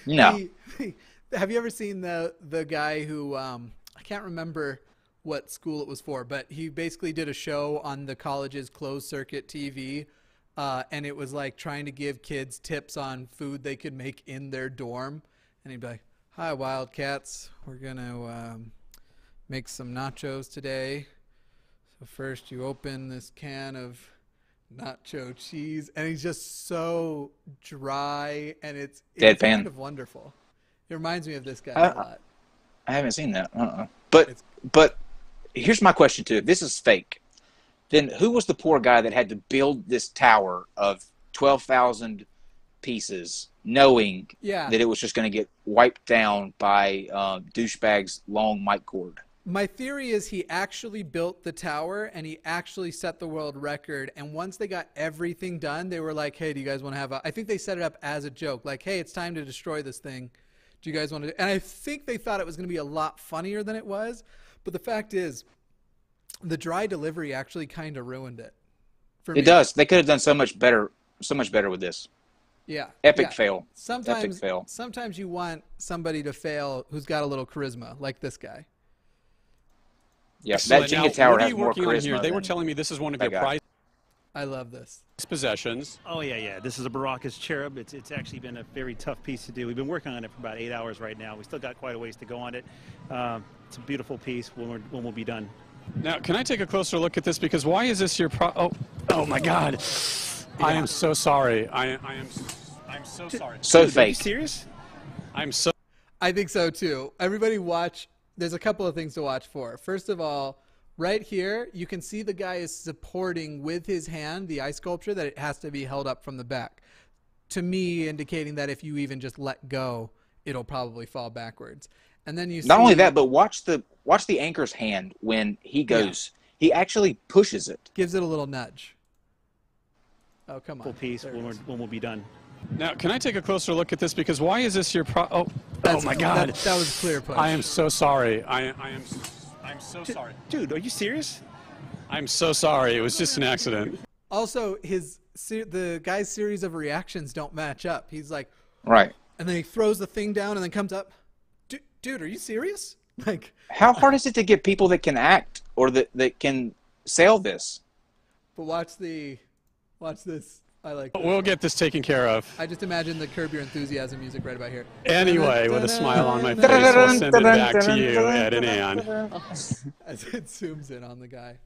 No.
He- have you ever seen the the guy who um, I can't remember what school it was for, but he basically did a show on the college's closed circuit TV, uh, and it was like trying to give kids tips on food they could make in their dorm, and he'd be like, "Hi, Wildcats, we're gonna um, make some nachos today. So first, you open this can of." nacho cheese and he's just so dry and it's, it's
Deadpan.
kind of wonderful it reminds me of this guy
Uh,
a lot
I haven't seen that. Uh-uh. But
It's-
but here's my question too. If this is fake, then who was the poor guy that had to build this tower of twelve thousand pieces, knowing
yeah
that it was just going to get wiped down by um, douchebags' long mic cord?
my theory is he actually built the tower and he actually set the world record and once they got everything done they were like hey do you guys want to have a i think they set it up as a joke like hey it's time to destroy this thing do you guys want to and i think they thought it was going to be a lot funnier than it was but the fact is the dry delivery actually kind of ruined it for me
It does. They could have done so much better, so much better with this.
Yeah
Epic
yeah.
fail.
Sometimes,
fail.
sometimes you want somebody to fail who's got a little charisma, like this guy.
Yeah,
Excellent.
that
Now,
Jenga tower
what are
has
you
more
working on
charisma.
here? They were telling me this is one of your
guy.
prized
I love this.
possessions.
Oh yeah, yeah. This is a Baracus cherub. It's it's actually been a very tough piece to do. We've been working on it for about eight hours right now. We still got quite a ways to go on it. Um, it's a beautiful piece when we're, when we'll be done.
Now, can I take a closer look at this? Because why is this your pro? Oh, oh my God! I am so sorry. I, I am. I'm so sorry.
So
Dude, are you
fake.
serious?
I'm so.
I think so too. Everybody watch. There's a couple of things to watch for. First of all, right here, you can see the guy is supporting with his hand the ice sculpture that it has to be held up from the back. To me, indicating that if you even just let go, it'll probably fall backwards. And then you
Not only that, but watch the watch the anchor's hand when he goes. He actually pushes it.
gives it a little nudge. Oh come
Full
on!
piece
There
when, we're, when we'll be done.
Now, can I take a closer look at this? Because why is this your pro? Oh, oh my God!
That, that was a clear push.
I am so sorry. I, I am. I'm so sorry.
Dude, are you serious?
I'm so sorry. It was just an accident.
Also, his se- the guy's series of reactions don't match up. He's like,
Right.
and then he throws the thing down and then comes up. Dude, are you serious? Like,
How hard is it to get people that can act or that, that can sell this?
but watch the, watch this. I like. This.
We'll get this taken care of.
I just imagine the Curb Your Enthusiasm music right about here.
Anyway, with a smile on my face, I'll send it back to you, Ed and Ann.
As it zooms in on the guy.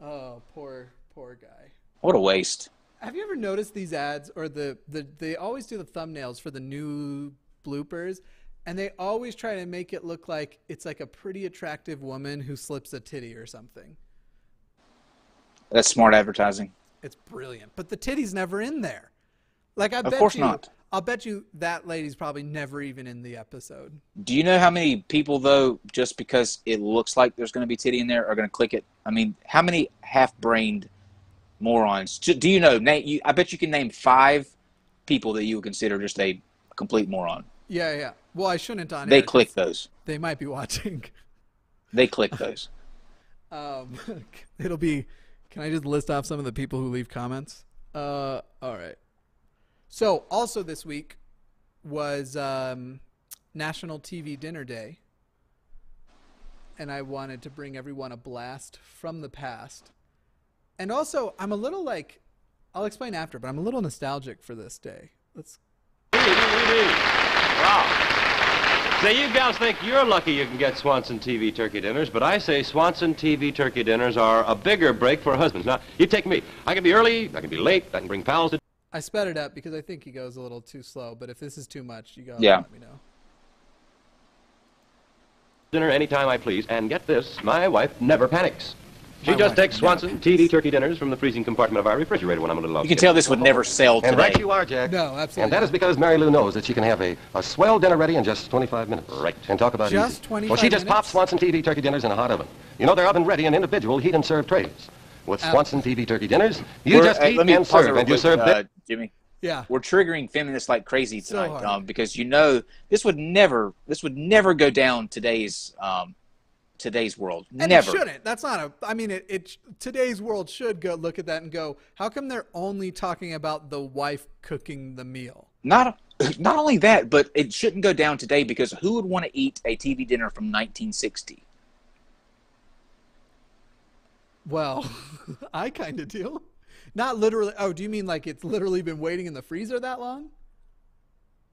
Oh, poor, poor guy.
What a waste.
Have you ever noticed these ads or the, the they always do the thumbnails for the new bloopers and they always try to make it look like it's like a pretty attractive woman who slips a titty or something.
That's smart advertising.
It's brilliant. But the titty's never in there. Like I
Of
bet
course
you
not.
I'll bet you that lady's probably never even in the episode.
Do you know how many people though, just because it looks like there's going to be titty in there, are going to click it? I mean, how many half-brained morons? Do you know? Nate, you, I bet you can name five people that you would consider just a complete moron.
Yeah, yeah. Well, I shouldn't on
They click those.
They might be watching.
They click those.
Um, it'll be. Can I just list off some of the people who leave comments? Uh, all right. So also this week was um, National TV Dinner Day, and I wanted to bring everyone a blast from the past. And also, I'm a little like, I'll explain after, but I'm a little nostalgic for this day. Let's.
Say, you gals think you're lucky you can get Swanson TV turkey dinners, but I say Swanson TV turkey dinners are a bigger break for husbands. Now, you take me. I can be early, I can be late, I can bring pals to
I sped it up because I think he goes a little too slow. But if this is too much, you go.
Yeah.
Let me know.
dinner anytime I please. And get this, my wife never panics. She just
wife
takes Swanson TV turkey dinners from the freezing compartment of our refrigerator when I'm a little off.
You can tell this would never sell
And right you are, Jack.
No, absolutely.
And that is because Mary Lou knows that she can have a, a swell dinner ready in just 25 minutes. Right. And talk about it.
Just
easy.
25
Well, she just
minutes?
pops Swanson TV turkey dinners in a hot oven. You know, they're oven ready in individual heat and serve trays. With
Al-
Swanson TV turkey dinners, you
We're-
just
hey,
heat
let me
and serve, and you serve
uh,
them.
Jimmy.
Yeah.
We're triggering feminists like crazy tonight
hard.
um, because you know this would never this would never go down today's um, today's world.
And
never.
it shouldn't. That's not a. I mean, it, it. Today's world should go look at that and go, how come they're only talking about the wife cooking the meal?
Not not only that, but it shouldn't go down today because who would want to eat a TV dinner from 1960?
Well, I kind of do. Not literally. Oh, do you mean like it's literally been waiting in the freezer that long?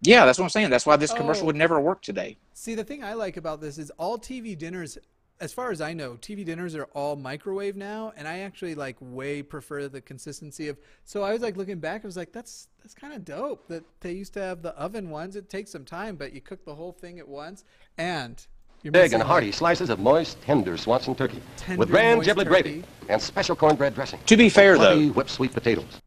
Yeah, that's what I'm saying. That's why this commercial
Oh.
would never work today.
See, the thing I like about this is all TV dinners, as far as I know, TV dinners are all microwave now, and I actually like way prefer the consistency of. So I was like looking back, I was like, that's that's kind of dope that they used to have the oven ones. It takes some time, but you cook the whole thing at once, and you're
Big and hearty slices of moist, tender Swanson turkey
Tender,
with grand giblet
turkey.
gravy and special cornbread dressing.
To be fair,
Plenty
though,
whipped sweet potatoes.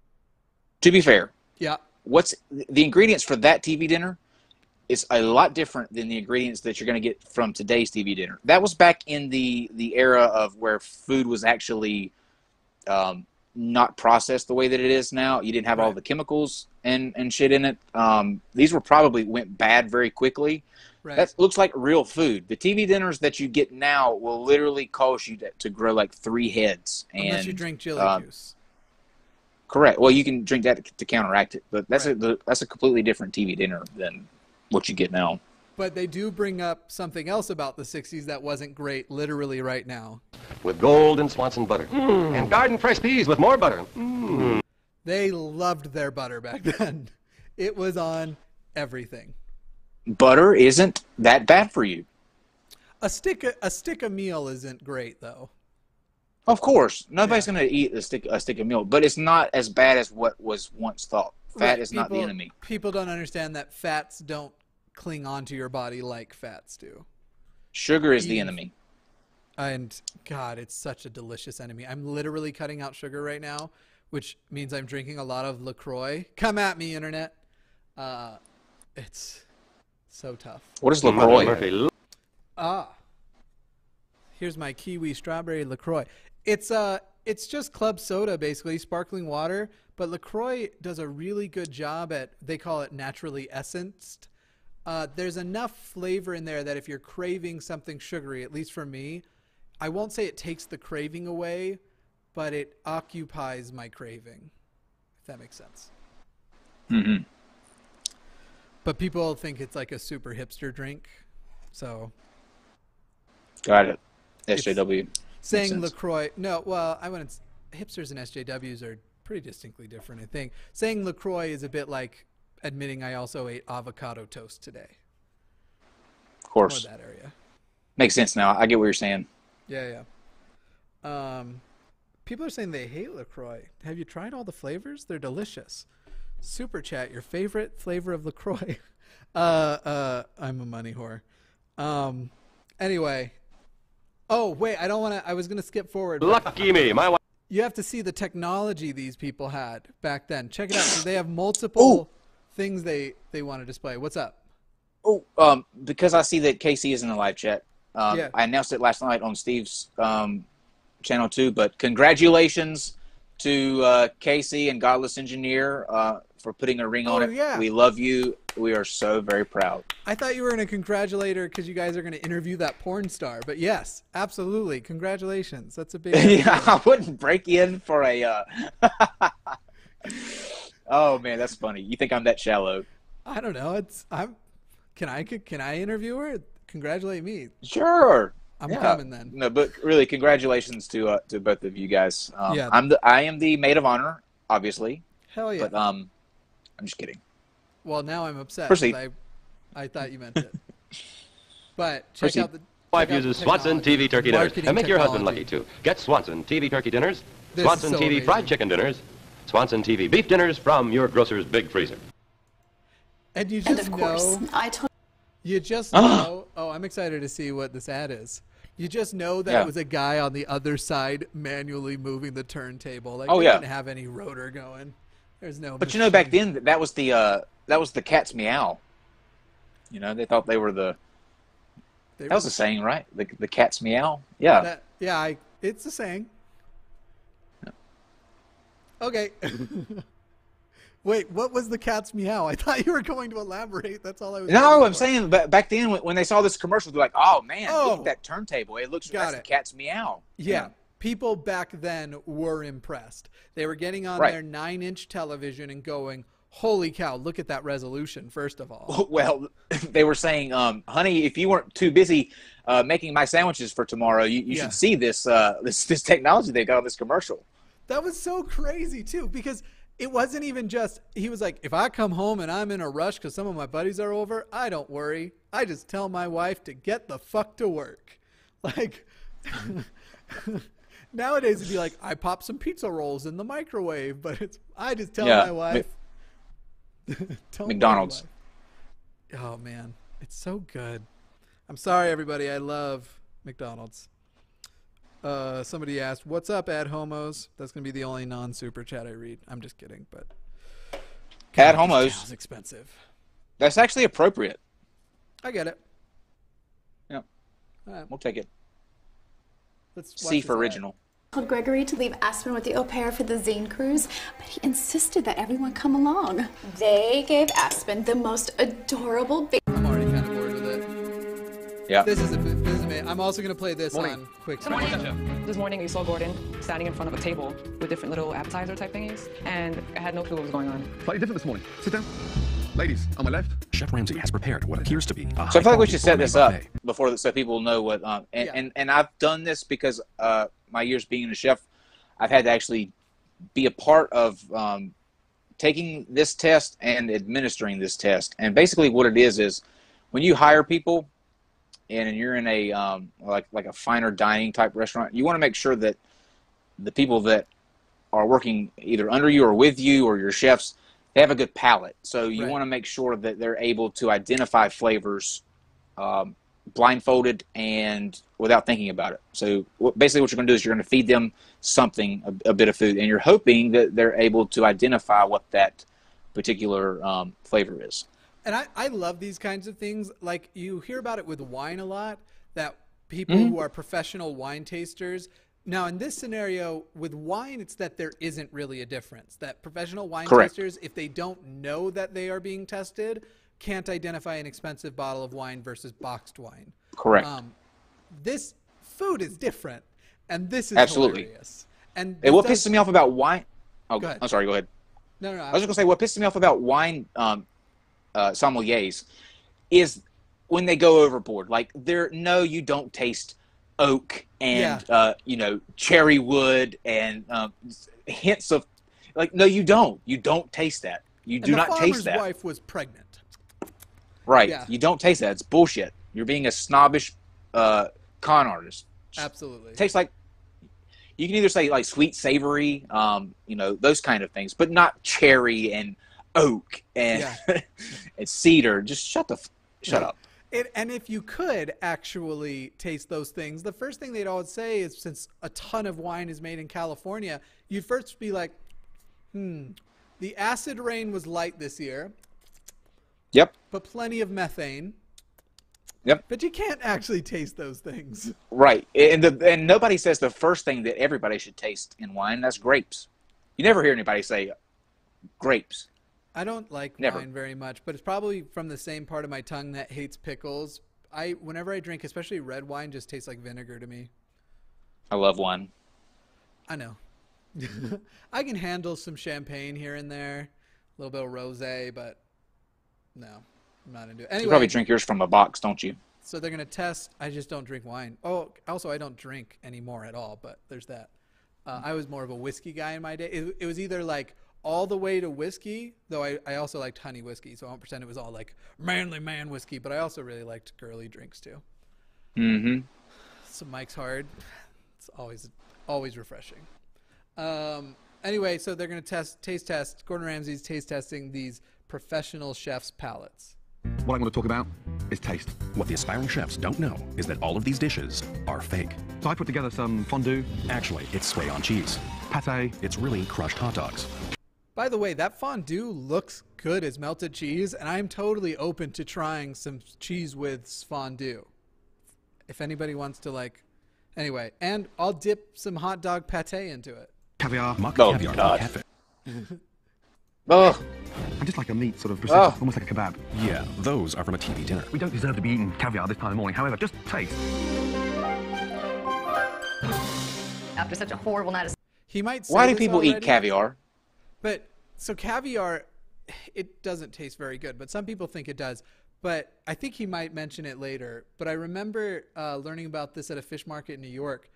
to be fair,
Yeah,
what's the ingredients for that TV dinner is a lot different than the ingredients that you're going to get from today's TV dinner. That was back in the the era of where food was actually um, not processed the way that it is now. You didn't have all the chemicals and and shit in it. Um, these were probably went bad very quickly.
right.
That looks like real food. The TV dinners that you get now will literally cause you to, to grow like three heads. And
Unless you drink Jilly
uh,
juice.
Correct. Well, you can drink that to, to counteract it, but that's
Right.
a the, that's a completely different TV dinner than what you get now.
But they do bring up something else about the '60s that wasn't great, literally right now.
with gold and Swanson butter mm. and garden fresh peas with more butter. Mm. Mm.
They loved their butter back then. It was on everything.
Butter isn't that bad for you.
A stick a stick of meal isn't great though.
Of course, nobody's going to eat a stick a stick of milk, but it's not as bad as what was once thought. Fat
Right,
is not the enemy.
People don't understand that fats don't cling onto your body like fats do.
Sugar is the enemy.
And God, it's such a delicious enemy. I'm literally cutting out sugar right now, which means I'm drinking a lot of LaCroix. Come at me, internet. Uh, it's so tough.
What is Lacroix?
Ah. Here's my kiwi strawberry LaCroix. It's uh it's just club soda basically, sparkling water, but LaCroix does a really good job at they call it naturally essenced. Uh, there's enough flavor in there that if you're craving something sugary, at least for me, I won't say it takes the craving away, but it occupies my craving. If that makes sense.
hmm
But people think it's like a super hipster drink. So
Got it. SJW.
saying. Lacroix. No, well, I wouldn't. Hipsters and SJWs are pretty distinctly different. I think saying Lacroix is a bit like admitting I also ate avocado toast today.
Of
More
course,
that area.
makes sense now. I get what you're saying.
Yeah, yeah. Um, people are saying they hate Lacroix. Have you tried all the flavors? They're delicious. Super chat, your favorite flavor of Lacroix. uh, uh, I'm a money whore. Um, anyway. Oh wait, I don't want to. I was gonna skip forward.
Lucky me, my wife.
you have to see the technology these people had back then. Check it out. So they have multiple things they they want to display. What's up?
Oh, um, because I see that Casey is in the live chat. Um,
Yeah.
I announced it last night on Steve's um, channel too. But congratulations to uh, Casey and Godless Engineer uh, for putting a ring on
Oh,
it.
yeah.
We love you. We are so very proud.
I thought you were going to congratulate her because you guys are going to interview that porn star. But yes, absolutely, congratulations. That's a big.
yeah, I wouldn't break in for a. Uh... oh man, that's funny. You think I'm that shallow?
I don't know. It's I'm. Can I can I interview her? Congratulate me.
Sure.
I'm
Yeah.
coming then.
No, but really, congratulations to uh, to both of you guys. Um,
Yeah.
I'm the I am the maid of honor, obviously,
Hell yeah.
but um, I'm just kidding.
well, now I'm upset.
Proceed.
I I thought you meant it. But check
Proceed.
out the.
wife
check out the
uses Swanson TV turkey dinners.
marketing
And make your husband lucky, too. Get Swanson TV turkey dinners,
This
Swanson
so
TV
amazing.
fried chicken dinners, Swanson TV beef dinners from your grocer's big freezer.
And you
And
just
of course,
know.
I told
You just
Ah.
know. Oh, I'm excited to see what this ad is. You just know that
Yeah.
it was a guy on the other side manually moving the turntable. Like,
Oh,
they
yeah.
didn't have any rotor going. There's no.
But you know, back then that was the uh, that was the cat's meow. You know, they thought they were the
They
that was
were-
the saying, right? The the cat's meow. Yeah.
That, yeah, I, it's the saying. Okay. Wait, what was the cat's meow? I thought you were going to elaborate. That's all I was.
No, I'm saying, but back then when, they saw this commercial, they're like, "Oh man, look
Oh.
at that turntable! It looks
Got
that's
it.
the cat's meow."
Yeah. People back then were impressed. They were getting on
Right.
their nine inch television and going, Holy cow, look at that resolution, first of all.
Well, they were saying, um, "Honey, if you weren't too busy uh, making my sandwiches for tomorrow, you, you
Yeah.
should see this uh, this this technology they got on this commercial."
That was so crazy, too, because it wasn't even just, he was like, if I come home and I'm in a rush because some of my buddies are over, I don't worry. I just tell my wife to get the fuck to work. Like, nowadays it'd be like, I pop some pizza rolls in the microwave, but it's, I just tell
Yeah,
my wife. Tell my
McDonald's.
wife. Oh, man. It's so good. I'm sorry, everybody. I love McDonald's. Uh, somebody asked, "What's up, ad homos?" That's gonna be the only non-super chat I read. I'm just kidding, but
Ad
God, this
homos.
cow's expensive.
That's actually appropriate.
I get it.
Yeah,
All right,
we'll take it.
let's watch
C for
ad.
original.
told Gregory to leave Aspen with the au pair for the Zane cruise, but he insisted that everyone come along. They gave Aspen the most adorable
Yeah.
This is a, this is amazing. I'm also gonna play this on quick.
Good morning. This morning we saw Gordon standing in front of a table with different little appetizer type thingies, and I had no clue what was going on.
Slightly different this morning. Sit down. Ladies, on my left.
Chef Ramsay has prepared what appears to be a
So I feel like we should set this up
buffet.
before, so people know what. Um, and,
Yeah.
and and I've done this because uh, my years being a chef, I've had to actually be a part of um, taking this test and administering this test. And basically, what it is is when you hire people, and you're in a um, like like a finer dining type restaurant, you want to make sure that the people that are working either under you or with you or your chefs they have a good palate. So you
Right.
want to make sure that they're able to identify flavors um, blindfolded and without thinking about it. So what, basically, what you're going to do is you're going to feed them something, a, a bit of food, and you're hoping that they're able to identify what that particular um, flavor is.
And I, I love these kinds of things. Like you hear about it with wine a lot, that people
Mm-hmm.
who are professional wine tasters. Now, in this scenario, with wine, it's that there isn't really a difference. That professional wine
Correct.
tasters, if they don't know that they are being tested, can't identify an expensive bottle of wine versus boxed wine.
Correct.
Um, this food is different, and this is
Absolutely.
hilarious. And
and what
this
pisses me off about wine? Oh,
Go ahead.
I'm sorry. Go ahead.
No, no, no.
I was just gonna say what pisses me off about wine um, uh, sommeliers is when they go overboard. Like they're no, you don't taste oak and uh, you know cherry wood and um, hints of like no, you don't. You don't taste that. You
and
do not taste that.
wife was pregnant.
Right.
Yeah.
You don't taste that. It's bullshit. You're being a snobbish uh, con artist.
Absolutely.
It tastes like you can either say like sweet, savory, um, you know, those kind of things, but not cherry and oak and and cedar. Just shut the f- shut
Yeah.
up.
It, and if you could actually taste those things, the first thing they'd always say is since a ton of wine is made in California, you'd first be like, hmm, the acid rain was light this year,
Yep.
but plenty of methane.
Yep.
But you can't actually taste those things.
Right. And the and nobody says the first thing that everybody should taste in wine. That's grapes. You never hear anybody say grapes.
I don't like
Never.
wine very much, but it's probably from the same part of my tongue that hates pickles. I whenever I drink, especially red wine, just tastes like vinegar to me.
I love wine.
I know. I can handle some champagne here and there, a little bit of rosé, but no, I'm not into it.
you probably drink yours from a box, don't you?
so they're gonna test. I just don't drink wine. Oh, also I don't drink anymore at all. But there's that. Uh, I was more of a whiskey guy in my day. It, it was either like all the way to whiskey, though I, I also liked honey whiskey, so I won't pretend it was all like manly man whiskey, but I also really liked girly drinks too.
Mm-hmm.
So Mike's Hard, it's always always refreshing. Um, anyway, so they're gonna test taste test. Gordon Ramsay's taste testing these professional chefs' palates.
What I'm going to talk about is taste.
What the aspiring chefs don't know is that all of these dishes are fake.
So I put together some fondue,
Actually, it's spray on cheese.
pate,
It's really crushed hot dogs.
By the way, that fondue looks good as melted cheese, and I'm totally open to trying some cheese with fondue. If anybody wants to like, anyway, and I'll dip some hot dog pate into it.
caviar,
Mock
Oh,
caviar
God.
catfish.
Oh,
and just like a meat, sort of bruschetta,
Oh.
almost like a kebab.
Yeah, those are from a TV dinner.
We don't deserve to be eating caviar this time of the morning. However, just taste.
After such a horrible night of
He might. Say
why do
this
people eat caviar?
But so caviar, it doesn't taste very good, but some people think it does. But I think he might mention it later. But I remember uh, learning about this at a fish market in New York.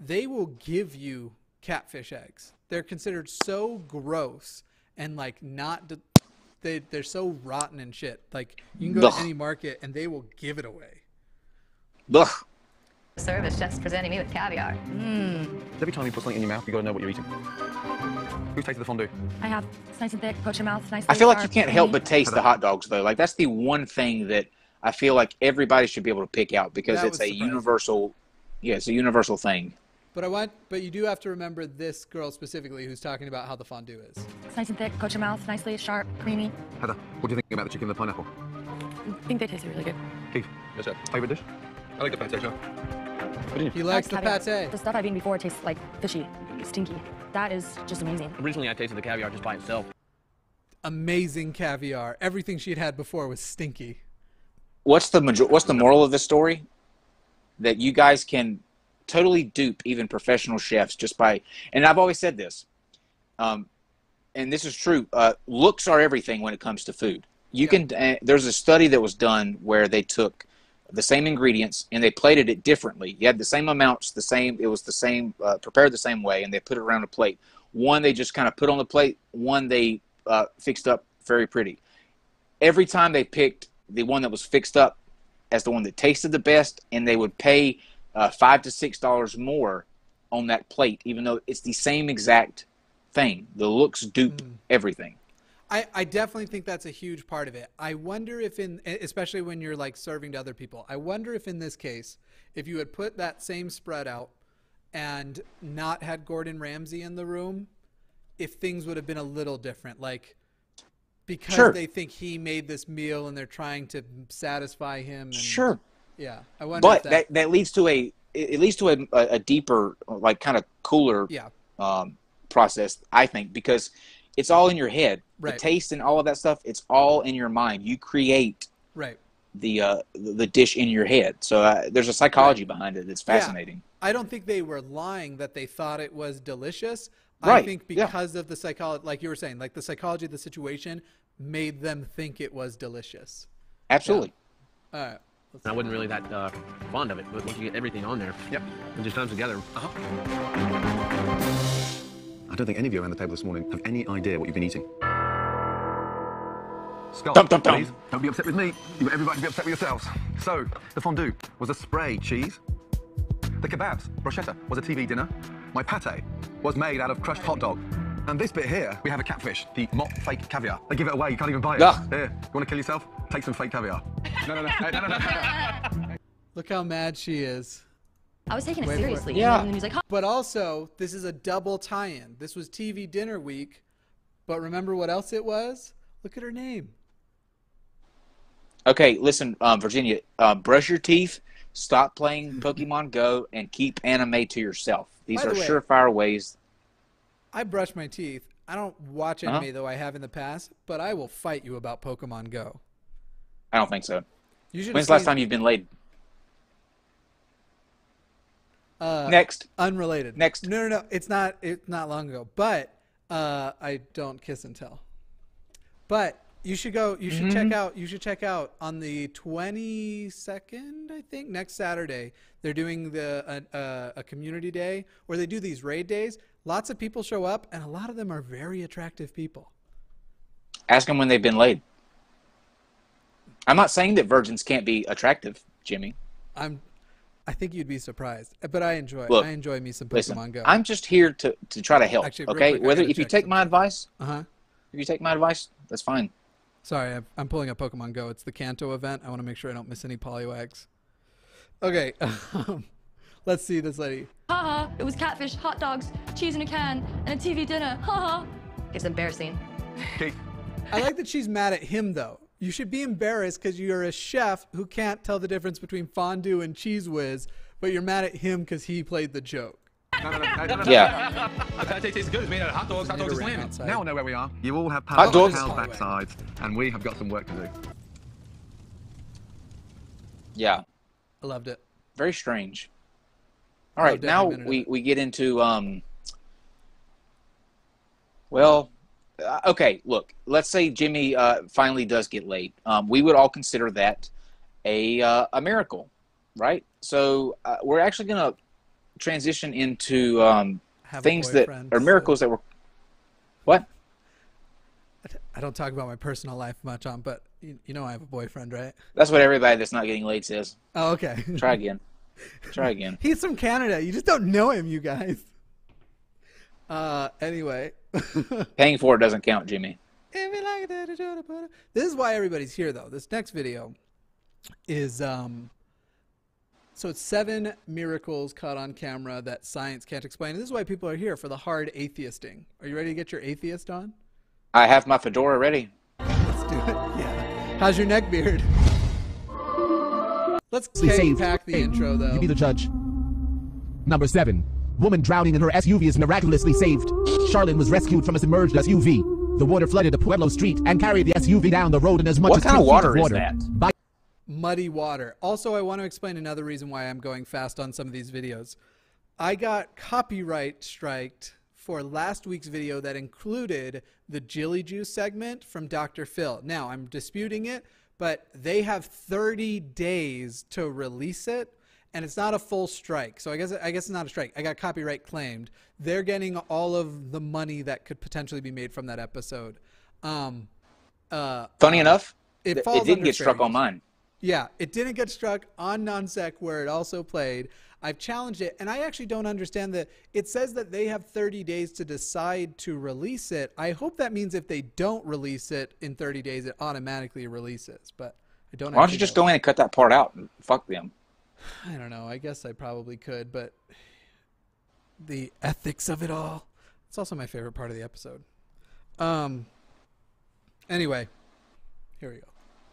They will give you catfish eggs. They're considered so gross and like not. De- they they're so rotten and shit. Like you can go
Ugh.
to any market and they will give it away.
Ugh.
service, chefs presenting me with caviar. Mmm.
Every time you put something in your mouth, you got to know what you're eating. Who's tasted the fondue?
I have. It's nice and thick. Coat your mouth. It's nice.
I feel like you can't help but taste the hot dogs though. Like that's the one thing that I feel like everybody should be able to pick out because
That
it's
was
a
surprising.
universal. Yeah, it's a universal thing.
But I want. But you do have to remember this girl specifically who's talking about how the fondue is.
It's nice and thick. Coat your mouth. Nicely sharp, creamy.
Heather, what do you think about the chicken and the pineapple?
I think they tasted really good.
Keith, yes, sir. Favorite dish? I like the pate, sir. Virginia.
He likes the
caviar.
pate.
The stuff I've eaten before tastes like fishy, stinky. That is just amazing.
Originally, I tasted the caviar just by itself.
Amazing caviar. Everything she had had before was stinky.
What's the major- What's the moral of this story? That you guys can totally dupe even professional chefs just by. And I've always said this, um, and this is true. Uh, looks are everything when it comes to food. You can. Uh, there's a study that was done where they took the same ingredients and they plated it differently. You had the same amounts, the same. It was the same, uh, prepared the same way, and they put it around a plate. One they just kind of put on the plate. One they uh, fixed up very pretty. Every time they picked the one that was fixed up as the one that tasted the best, and they would pay uh, five to six dollars more on that plate, even though it's the same exact thing. The looks dupe everything.
I, I definitely think that's a huge part of it. I wonder if in especially when you're like serving to other people. I wonder if in this case, if you had put that same spread out and not had Gordon Ramsay in the room, if things would have been a little different. Like because
Sure.
they think he made this meal and they're trying to satisfy him. And,
Sure.
Yeah. I wonder
But
if that,
that, that leads to a it leads to a, a, a deeper, like kind of cooler
Yeah.
um, process, I think, because it's all in your head.
Right.
The taste and all of that stuff, it's all in your mind. You create
Right.
the uh, the dish in your head. So uh, there's a psychology behind it that's
Yeah.
fascinating.
I don't think they were lying that they thought it was delicious. Right. I
Right,
think
yeah.
because of the psychology, like you were saying, like the psychology of the situation made them think it was delicious.
Absolutely.
All right.
I wasn't really that uh, fond of it, but once you get everything on there,
Yep.
and just done together,
I don't think any of you around the table this morning have any idea what you've been eating. Scott,
Dum, dum, dum.
please, don't be upset with me. You want everybody to be upset with yourselves. So, the fondue was a spray cheese. The kebabs, bruschetta, was a TV dinner. My pate was made out of crushed hot dog. And this bit here, we have a catfish, the mock fake caviar. They give it away, you can't even buy it.
Ugh.
Here, you want to kill yourself? Take some fake caviar. No, no, no, hey, no, no, no.
Look how mad she is.
I was taking it
Wait for it.
seriously.
Yeah.
And then he was like,
But also, this is a double tie-in. This was TV dinner week, but remember what else it was? Look at her name.
Okay, listen, um, Virginia, uh, brush your teeth, stop playing Pokemon Go, and keep anime to yourself. These
By
are
the way-
surefire ways.
I brush my teeth. I don't watch anime
Uh-huh.
though I have in the past, but I will fight you about Pokemon Go.
I don't think so.
You
When's the last time you've been laid?
Uh,
Next.
Unrelated.
Next.
No, no, no. It's not. It's not long ago. But uh, I don't kiss and tell. But you should go. You should check out. You should check out on the twenty second. I think next Saturday they're doing the a, a, a community day where they do these raid days. Lots of people show up, and a lot of them are very attractive people.
Ask them when they've been laid. I'm not saying that virgins can't be attractive, Jimmy.
I'm. I think you'd be surprised, but I enjoy.
Look,
I enjoy me some Pokemon
Listen,
Go.
I'm just here to, to try to help.
Actually,
okay,
quick,
whether if you
check
take my advice,
Uh huh.
if you take my advice, that's fine.
Sorry, I'm, I'm pulling up Pokemon Go. It's the Kanto event. I want to make sure I don't miss any Poliwags. Okay, um, let's see this lady.
Haha, it was catfish, hot dogs, cheese in a can, and a TV dinner. Haha.
It's embarrassing.
I like that she's mad at him though. You should be embarrassed because you're a chef who can't tell the difference between fondue and Cheez Whiz, but you're mad at him because he played the joke.
Yeah.
The pate tastes good. It's made out of hot dogs. Hot dogs is slamming. Now I know where we are. You all have
Hot
powerful
dogs?
cow backsides, and we have got some work to do.
Yeah.
I loved it.
Very strange. All right,
Loved
now we, we get into um. Well, okay. Look, let's say Jimmy uh, finally does get late. Um, we would all consider that a uh, a miracle, right? So uh, we're actually going to transition into um, things that are
so-
miracles that were. What?
I don't talk about my personal life much on, but you, you know I have a boyfriend, right?
That's what everybody that's not getting laid says.
Oh, okay.
Try again. Try again.
He's from Canada. You just don't know him, you guys. Uh, anyway.
Paying for it doesn't count, Jimmy.
This is why everybody's here, though. This next video is um. So it's seven miracles caught on camera that science can't explain. And this is why people are here for the hard atheisting. Are you ready to get your atheist on?
I have my fedora ready.
Let's do it. Yeah. How's your neck beard? Let's
Saved.
K pack the intro though.
You be the judge. Number seven. Woman drowning in her SUV is miraculously saved. Charlene was rescued from a submerged SUV. The water flooded a Pueblo street and carried the SUV down the road in as much
What
as
kind
two
of
feet
water is that?
By
muddy water. Also, I want to explain another reason why I'm going fast on some of these videos. I got copyright striked for last week's video that included the Jilly Juice segment from Dr. Phil. Now, I'm disputing it, but they have 30 days to release it and it's not a full strike. So I guess I guess it's not a strike. I got copyright claimed. They're getting all of the money that could potentially be made from that episode. Um uh
Funny enough,
it
it didn't get struck on mine.
yeah, it didn't get struck on NonSeq where it also played. I've challenged it, and I actually don't understand that. It says that they have 30 days to decide to release it. I hope that means if they don't release it in 30 days, it automatically releases. But I don't.
Why don't you just
know.
go in and cut that part out and fuck them?
I don't know. I guess I probably could, but the ethics of it all. It's also my favorite part of the episode. Um. Anyway, here we go.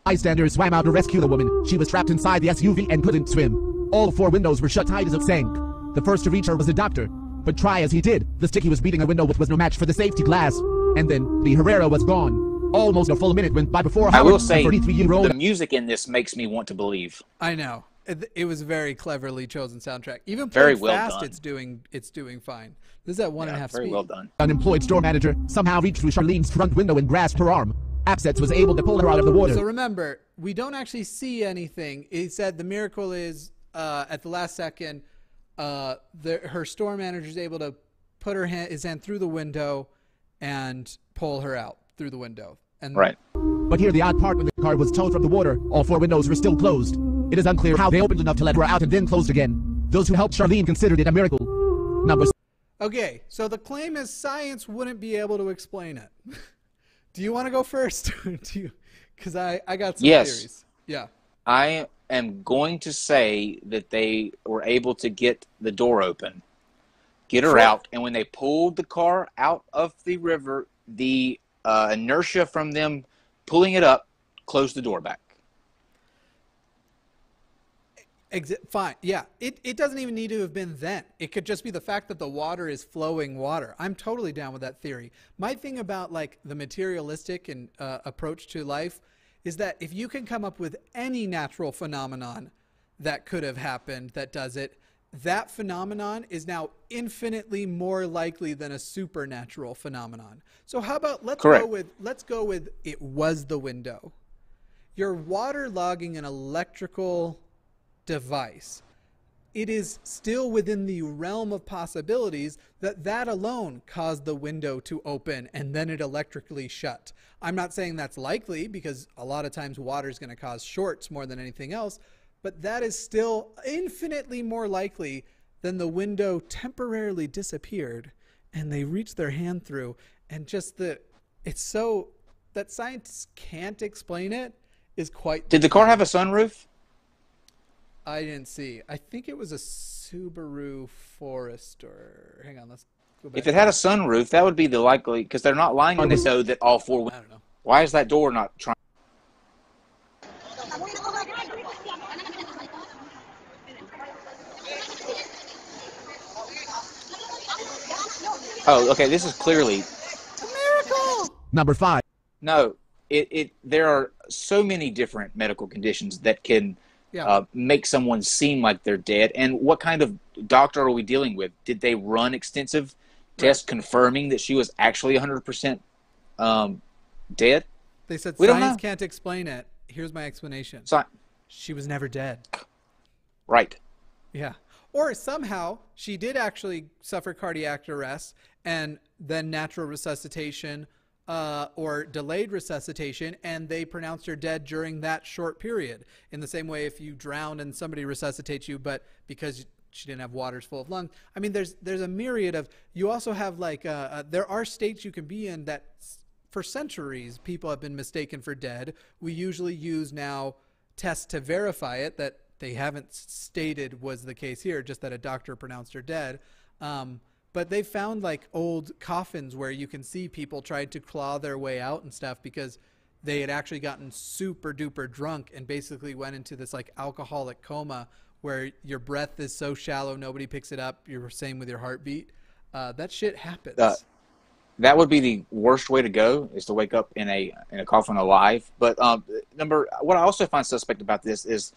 Bystanders swam out to rescue the woman. She was trapped inside the SUV and couldn't swim. All four windows were shut tight as it sank. The first to reach her was a doctor. But try as he did, the stick he was beating a window with was no match for the safety glass. And then, the Herrera was gone. Almost a full minute went by before
I will say,
a 33-year-old
the music in this makes me want to believe.
I know. It, it was a very cleverly chosen soundtrack. Even
Very well
fast,
done.
it's doing it's doing fine. This is at one and a half
Very
speed.
well done.
unemployed store manager somehow reached through Charlene's front window and grasped her arm. Absets was able to pull her out of the water.
So remember, we don't actually see anything. It said the miracle is uh, at the last second, uh, the, her store manager is able to put her hand, his hand through the window and pull her out through the window. And
Right.
But here the odd part when the car was towed from the water, all four windows were still closed. It is unclear how they opened enough to let her out and then closed again. Those who helped Charlene considered it a miracle. Number
Okay, so the claim is science wouldn't be able to explain it. Do you want to go first? Do you? Because I I got some
Yes.
theories. Yeah.
I am going to say that they were able to get the door open, get her
Sure.
out, and when they pulled the car out of the river, the uh, inertia from them pulling it up closed the door back.
Exi- fine. Yeah. It, it doesn't even need to have been then. It could just be the fact that the water is flowing water. I'm totally down with that theory. My thing about like the materialistic and uh, approach to life is that if you can come up with any natural phenomenon that could have happened that does it, that phenomenon is now infinitely more likely than a supernatural phenomenon. So how about let's
Correct.
go with let's go with it was the window. You're waterlogging an electrical device. it is still within the realm of possibilities that that alone caused the window to open and then it electrically shut. I'm not saying that's likely because a lot of times water is going to cause shorts more than anything else, but that is still infinitely more likely than the window temporarily disappeared and they reached their hand through and just the it's so that scientists can't explain it is quite
Did the car have a sunroof?
I didn't see. I think it was a Subaru Forester. Hang on, let's go back.
If it had a sunroof, that would be the likely because they're not lying on they know that all four. I don't know. Why is that door not trying? Oh, okay. This is clearly miracle
Number five.
no. It it there are so many different medical conditions that can
Yeah.
uh, make someone seem like they're dead. And what kind of doctor are we dealing with? Did they run extensive tests confirming that she was actually 100% um, dead?
They said
We don't
science can't explain it. Here's my explanation.
Sci-
she was never dead.
Right.
Yeah. Or somehow she did actually suffer cardiac arrest and then natural resuscitation uh, or delayed resuscitation, and they pronounced her dead during that short period. In the same way, if you drown and somebody resuscitates you, but because she didn't have waters full of lungs, I mean, there's there's a myriad of. You also have like uh, uh, there are states you can be in that for centuries people have been mistaken for dead. We usually use now tests to verify it that they haven't stated was the case here, just that a doctor pronounced her dead. Um, but they found like old coffins where you can see people tried to claw their way out and stuff because they had actually gotten super duper drunk and basically went into this like alcoholic coma where your breath is so shallow nobody picks it up. You're same with your heartbeat. Uh, that shit happens.
Uh, that would be the worst way to go is to wake up in a in a coffin alive. But um, number what I also find suspect about this is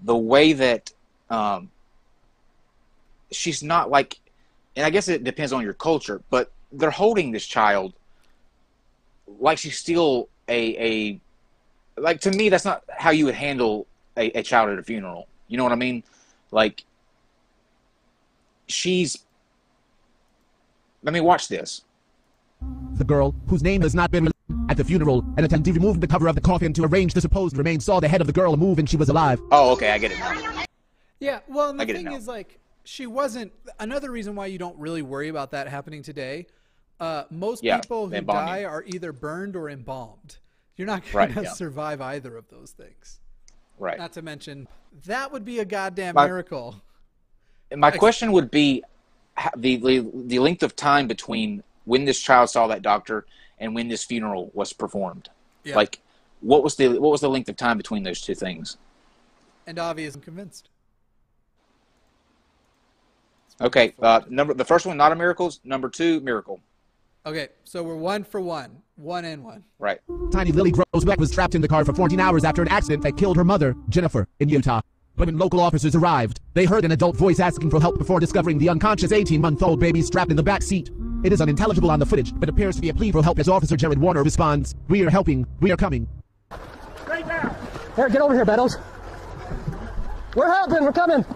the way that um, she's not like, and I guess it depends on your culture, but they're holding this child like she's still a a like to me that's not how you would handle a, a child at a funeral. You know what I mean? Like she's. Let me watch this.
The girl, whose name has not been released at the funeral, an attendee removed the cover of the coffin to arrange the supposed remains, saw the head of the girl move and she was alive.
Oh, okay, I get it now.
Yeah, well, and the
I get it
thing
now.
is, like, she wasn't. Another reason why you don't really worry about that happening today. Uh, most
Yeah,
people who die are either burned or embalmed. You're not
Right,
going to
yeah.
survive either of those things.
Right.
Not to mention, that would be a goddamn
My-
miracle.
My
Ex-
question would be the, the the length of time between when this child saw that doctor and when this funeral was performed.
Yeah.
Like, what was the what was the length of time between those two things?
And obviously, I'm convinced.
Okay, uh, number the first one not a miracle. Number two miracle.
Okay, so we're one for one, one and one.
Right.
Tiny Lily Groesbeck was trapped in the car for 14 hours after an accident that killed her mother, Jennifer, in Utah. But when local officers arrived, they heard an adult voice asking for help before discovering the unconscious 18-month-old baby strapped in the back seat. It is unintelligible on the footage, but appears to be a plea for help as Officer Jared Warner responds, We are helping, we are coming.
Eric, get over here, Beddoes. We're helping. We're coming.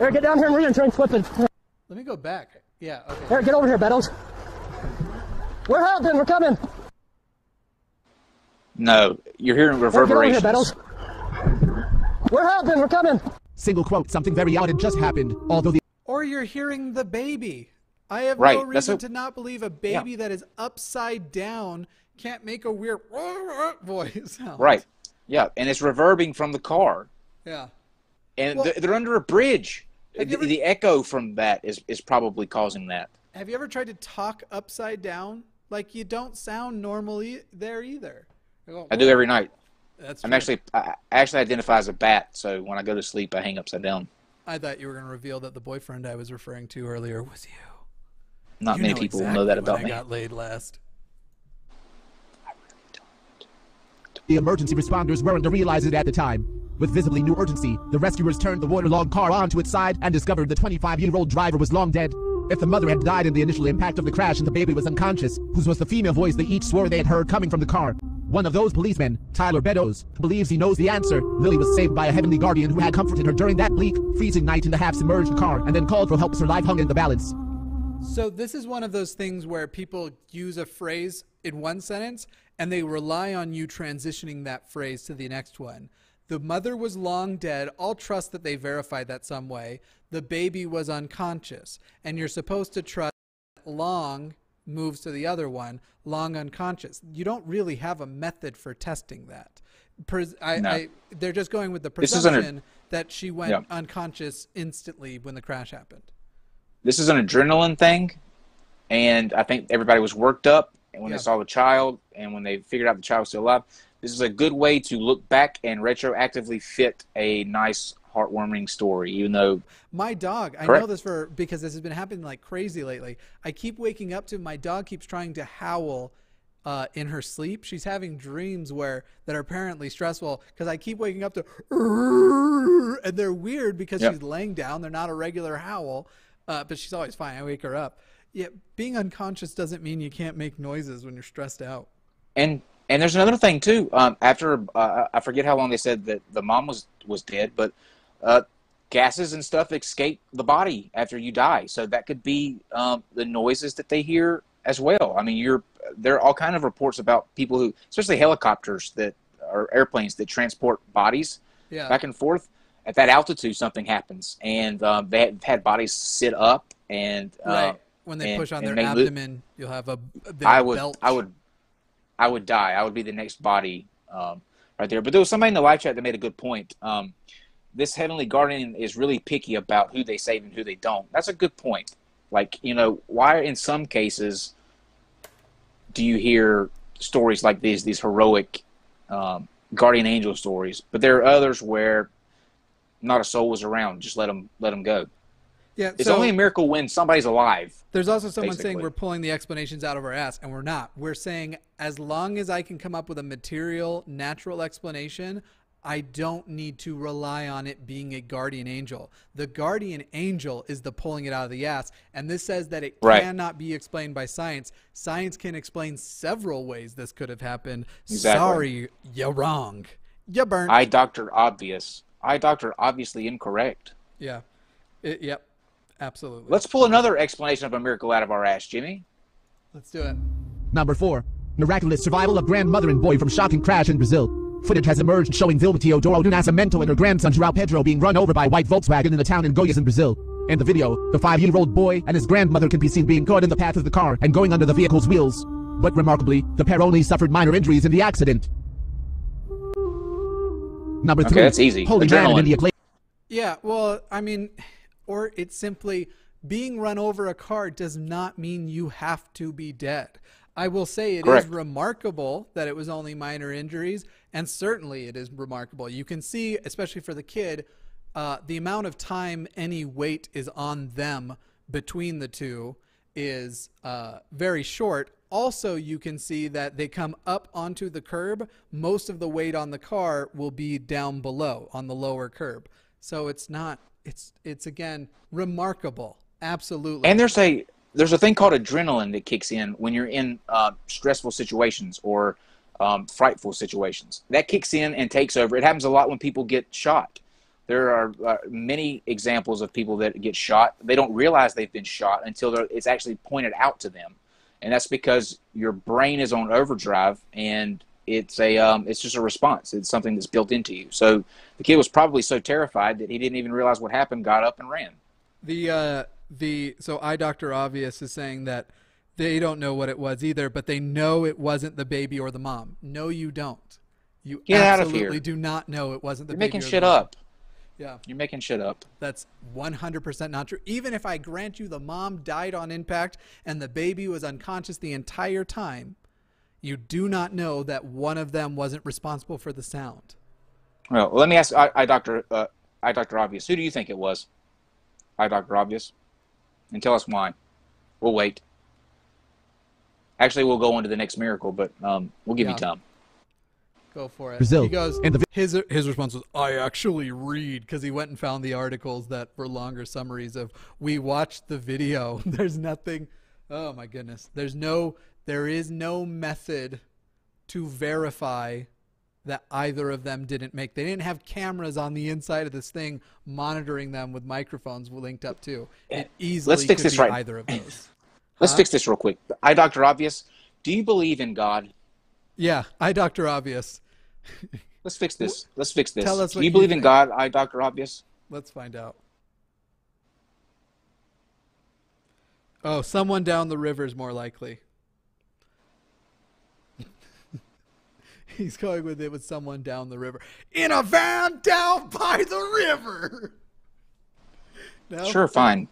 Eric, get down here and re-entrance flipping.
Let me go back. Yeah, okay.
Eric, get over here, Beddoes. We're helping. We're coming.
No, you're hearing reverberations.
Eric, get over here,
reverberations.
Beddoes. We're helping. We're coming.
Single quote, something very odd had just happened, although the
Or you're hearing the baby. I have
Right,
no reason
a-
to not believe a baby that is upside down can't make a weird voice sound.
Right. Yeah, and it's reverbing from the car,
Yeah.
and
Well-
they're, they're under a bridge. The,
ever-
the echo from that is is probably causing that.
Have you ever tried to talk upside down? Like you don't sound normally there either. Go,
I do every night.
That's
I'm
true.
actually I I actually identify as a bat, so when I go to sleep, I hang upside down.
I thought you were going to reveal that the boyfriend I was referring to earlier was you.
Not
You
many people
exactly
know that about
I
me.
got laid last.
The emergency responders weren't to realize it at the time. With visibly new urgency, the rescuers turned the waterlogged car onto its side and discovered the 25-year-old driver was long dead. If the mother had died in the initial impact of the crash and the baby was unconscious, whose was the female voice they each swore they had heard coming from the car? One of those policemen, Tyler Beddoes, believes he knows the answer. Lily was saved by a heavenly guardian who had comforted her during that bleak, freezing night in the half-submerged car and then called for help as her life hung in the balance.
So this is one of those things where people use a phrase in one sentence and they rely on you transitioning that phrase to the next one. The mother was long dead. I'll trust that they verified that some way. The baby was unconscious. And you're supposed to trust that long moves to the other one, long unconscious. You don't really have a method for testing that. Pres- I,
No.
I, they're just going with the presumption that she went
Yeah.
unconscious instantly when the crash happened.
This is an adrenaline thing, and I think everybody was worked up and when
Yeah.
they saw the child and when they figured out the child was still alive. This is a good way to look back and retroactively fit a nice, heartwarming story, even though
My dog, I know this for because this has been happening like crazy lately. I keep waking up to my dog keeps trying to howl uh, in her sleep. She's having dreams where that are apparently stressful because I keep waking up to and they're weird because
Yep.
she's laying down. They're not a regular howl, uh, but she's always fine. I wake her up. Yeah, being unconscious doesn't mean you can't make noises when you're stressed out.
and and there's another thing too. Um, after uh, I forget how long they said that the mom was was dead, but uh, gases and stuff escape the body after you die. So that could be um, the noises that they hear as well. I mean, you're there are all kind of reports about people who, especially helicopters that or airplanes that transport bodies
Yeah.
back and forth. At that altitude, something happens, and um, they have had bodies sit up and uh,
right. When they
and-
push on their abdomen, you'll have a, a big
I would,
belch.
I would, I would die. I would be the next body um, right there. But there was somebody in the live chat that made a good point. Um, this heavenly guardian is really picky about who they save and who they don't. That's a good point. Like you know, why in some cases do you hear stories like these, these heroic um, guardian angel stories, but there are others where not a soul was around. Just let them, let them go.
Yeah,
It's
so-
only a miracle when somebody's alive.
There's also someone saying we're pulling the explanations out of our ass, and we're not. We're saying as long as I can come up with a material, natural explanation, I don't need to rely on it being a guardian angel. The guardian angel is the pulling it out of the ass, and this says that it
Right.
cannot be explained by science. Science can explain several ways this could have happened.
Exactly.
Sorry, you're wrong. You burnt.
I doctor obvious. I doctor obviously incorrect.
yeah. It, yep. Absolutely.
Let's pull another explanation of a miracle out of our ass, Jimmy.
Let's do it.
Number 4. Miraculous survival of grandmother and boy from shocking crash in Brazil. Footage has emerged showing Vilma Teodoro do Nascimento and her grandson João Pedro being run over by a white Volkswagen in a town in Goiás in Brazil. In the video, the five-year-old boy and his grandmother can be seen being caught in the path of the car and going under the vehicle's wheels. But remarkably, the pair only suffered minor injuries in the accident. Number
Okay, that's easy.
Holy man in India claims
Yeah, well, I mean, or it's simply being run over a car does not mean you have to be dead. I will say it is
Correct.
remarkable that it was only minor injuries, and certainly it is remarkable. You can see, especially for the kid, uh, the amount of time any weight is on them between the two is uh, very short. Also, you can see that they come up onto the curb. Most of the weight on the car will be down below on the lower curb. So it's not. It's it's again remarkable. Absolutely.
And there's a there's a thing called adrenaline that kicks in when you're in uh, stressful situations or um, frightful situations. That kicks in and takes over. It happens a lot when people get shot. There are uh, many examples of people that get shot. They don't realize they've been shot until it's actually pointed out to them, and that's because your brain is on overdrive and it's a um, it's just a response. It's something that's built into you. So the kid was probably so terrified that he didn't even realize what happened. Got up and ran.
The uh the so eye doctor obvious is saying that they don't know what it was either, but they know it wasn't the baby or the mom. No, you don't. You
Get out of
absolutely
here.
do not know it wasn't the
You're
baby
making shit up.
Yeah.
You're making shit up.
That's 100% not true. Even if I grant you the mom died on impact and the baby was unconscious the entire time, you do not know that one of them wasn't responsible for the sound.
Well, let me ask I, I Doctor uh, I Doctor Obvious. Who do you think it was? I Doctor Obvious, and tell us why. We'll wait. Actually, we'll go on to the next miracle, but um, we'll give
Yeah.
you time.
Go for it.
Brazil.
He goes.
And the-
his his response was, "I actually read," because he went and found the articles that were longer summaries of. We watched the video. There's nothing. Oh my goodness. There's no. There is no method to verify that either of them didn't make. They didn't have cameras on the inside of this thing monitoring them with microphones linked up too. It easily
Let's fix
could
this
be
right.
either of those.
Let's
Huh?
fix this real quick. Eye Doctor Obvious. Do you believe in God?
Yeah, I Doctor Obvious.
Let's fix this. Let's fix this.
Tell us
Do you
you
believe in. God? Eye Doctor Obvious.
Let's find out. Oh, someone down the river is more likely. He's going with it with someone down the river in a van down by the river. No?
Sure, fine.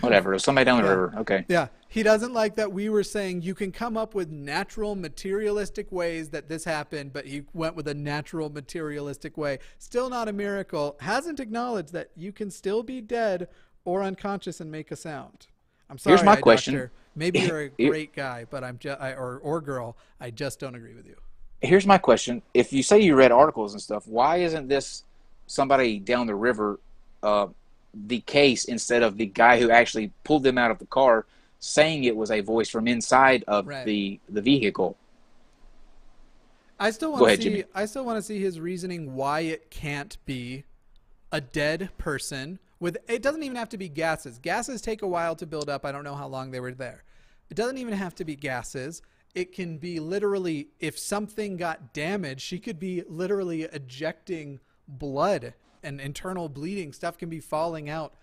Whatever. Somebody down the
Yeah.
river. Okay.
Yeah, he doesn't like that we were saying you can come up with natural materialistic ways that this happened, but he went with a natural materialistic way. Still not a miracle. Hasn't acknowledged that you can still be dead or unconscious and make a sound. I'm sorry,
Here's my
eye
question.
doctor. Maybe you're a great guy, but I'm just or or girl. I just don't agree with you.
Here's my question. If you say you read articles and stuff, why isn't this somebody down the river uh, the case instead of the guy who actually pulled them out of the car saying it was a voice from inside of
Right.
the, the vehicle?
I still want to
ahead,
see.
Jimmy.
I still want to see his reasoning why it can't be a dead person with. It doesn't even have to be gases. Gases take a while to build up. I don't know how long they were there. It doesn't even have to be gases. It can be literally if something got damaged, she could be literally ejecting blood and internal bleeding. Stuff can be falling out,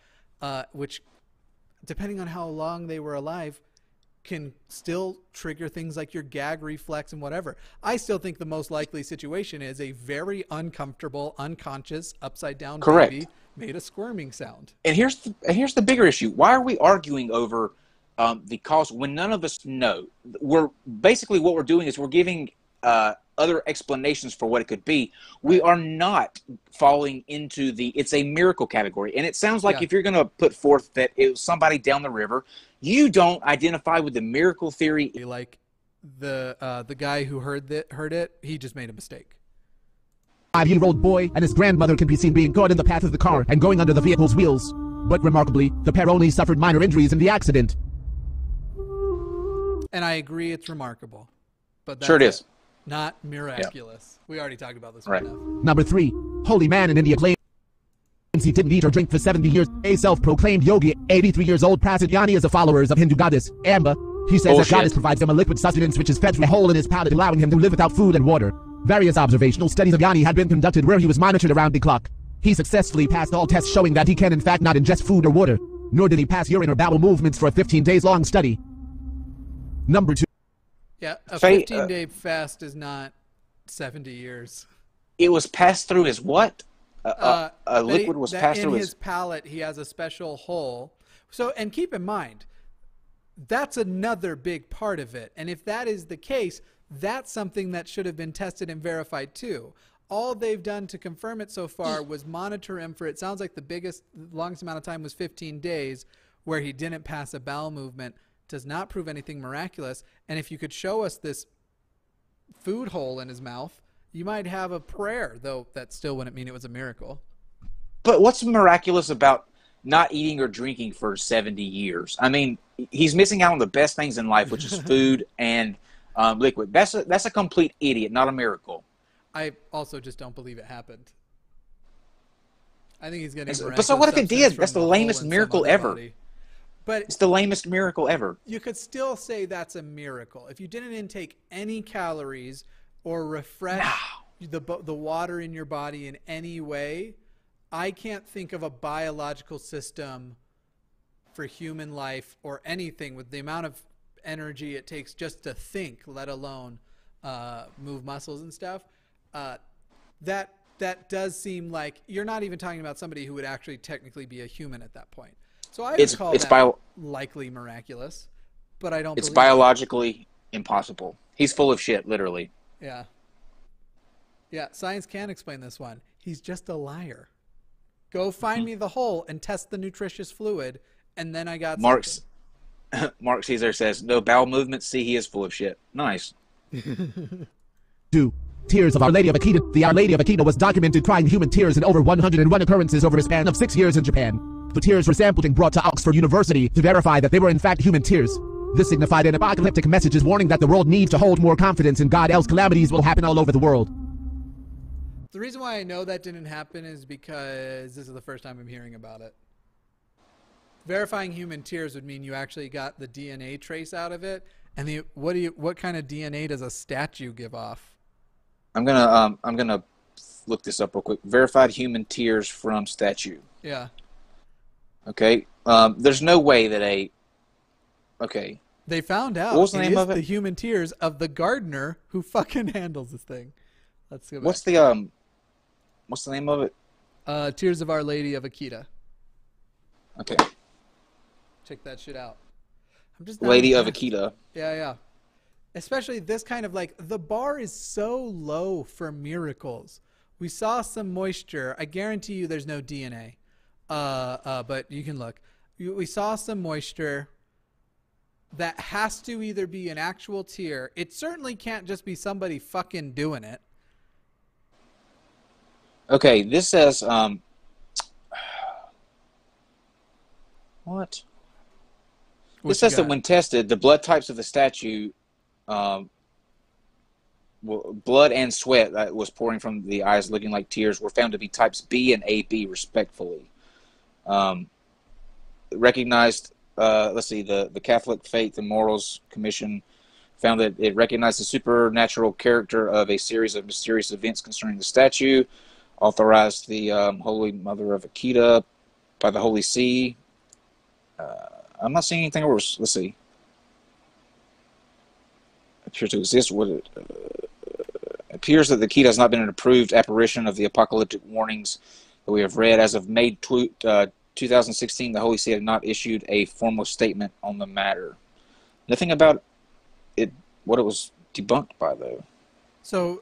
uh, which, depending on how long they were alive, can still trigger things like your gag reflex and whatever. I still think the most likely situation is a very uncomfortable, unconscious, upside down
Correct.
baby made a squirming sound.
And here's the, and here's the bigger issue. Why are we arguing over um, the cause when none of us know? We're basically what we're doing is we're giving uh, other explanations for what it could be. We are not falling into the it's a miracle category. And it sounds like
Yeah.
if you're going to put forth that it was somebody down the river, you don't identify with the miracle theory.
Like the uh, the guy who heard that heard it, he just made a mistake.
Five-year-old boy and his grandmother can be seen being caught in the path of the car and going under the vehicle's wheels. But remarkably, the pair only suffered minor injuries in the accident.
And I agree, it's remarkable, but that's
Sure it is.
not miraculous. We already talked about this
Right.
enough.
Number three, holy man in India claims he didn't eat or drink for 70 years. A self-proclaimed yogi, 83 years old, Prahlad Jani is a follower of Hindu goddess Amba. He says that
oh,
goddess provides him a liquid sustenance which is fed through a hole in his palate, allowing him to live without food and water. Various observational studies of Jani had been conducted where he was monitored around the clock. He successfully passed all tests showing that he can in fact not ingest food or water, nor did he pass urine or bowel movements for a 15 days long study. Number two.
Yeah, a
uh,
15 day fast is not 70 years.
It was passed through as what? A, a-
Uh,
a
they-
liquid was
that
passed
in
through
his
as
palate. He has a special hole. So, and keep in mind, that's another big part of it. And if that is the case, that's something that should have been tested and verified too. All they've done to confirm it so far was monitor him for it sounds like the biggest, longest amount of time was 15 days, where he didn't pass a bowel movement. Does not prove anything miraculous. And if you could show us this food hole in his mouth, you might have a prayer, though that still wouldn't mean it was a miracle.
But what's miraculous about not eating or drinking for 70 years? I mean, he's missing out on the best things in life, which is food and um, liquid. That's a, that's a complete idiot, not a miracle.
I also just don't believe it happened. I think he's getting.
But so what if it did? That's
from
the lamest miracle ever.
body. But
It's the lamest miracle ever.
you could still say that's a miracle if you didn't intake any calories or refresh the the water in your body in any way. I can't think of a biological system for human life or anything with the amount of energy it takes just to think, let alone uh, move muscles and stuff. Uh, that that does seem like you're not even talking about somebody who would actually technically be a human at that point. So I
It's-
call
it's
that
bio-
likely miraculous, but I don't.
It's
believe it.
biologically impossible. He's full of shit, literally.
Yeah. Yeah, science can explain this one. He's just a liar. Go find hmm. me the hole and test the nutritious fluid, and then I got
Mark's Mark Caesar says, no bowel movements. See, he is full of shit. Nice.
Do Tears of Our Lady of Akita. The Our Lady of Akita was documented crying human tears in over 101 occurrences over a span of six years in Japan. The tears were sampled and brought to Oxford University to verify that they were in fact human tears. This signified an apocalyptic message is warning that the world needs to hold more confidence in God, else calamities will happen all over the world.
The reason why I know that didn't happen is because this is the first time I'm hearing about it. Verifying human tears would mean you actually got the DNA trace out of it. And the what do you what kind of DNA does a statue give off?
I'm gonna um I'm gonna look this up real quick. Verified human tears from statue.
Yeah.
Okay. Um, there's no way that a. Okay.
They found out
What was the name of it?
the human tears of the gardener who fucking handles this thing. Let's go back.
What's the um? What's the name of it?
uh, Tears of Our Lady of Akita.
Okay.
Check that shit out. I'm just
Lady of. Akita.
Yeah, yeah. Especially this kind of like the bar is so low for miracles. We saw some moisture. I guarantee you there's no DNA. Uh, uh, but you can look. We saw some moisture that has to either be an actual tear. It certainly can't just be somebody fucking doing it.
Okay. This says um. What?
What
this says that when tested, the blood types of the statue, um, well, blood and sweat that was pouring from the eyes, looking like tears, were found to be types B and AB, respectfully. Um, recognized, uh, let's see, the, the Catholic Faith and Morals Commission found that it recognized the supernatural character of a series of mysterious events concerning the statue, authorized the um, Holy Mother of Akita by the Holy See. Uh, I'm not seeing anything worse. Let's see. Appears to exist. What it uh, appears that the key has not been an approved apparition of the apocalyptic warnings that we have read. As of May tw- uh, 2016, the Holy See had not issued a formal statement on the matter. Nothing about it. What it was debunked by, though.
So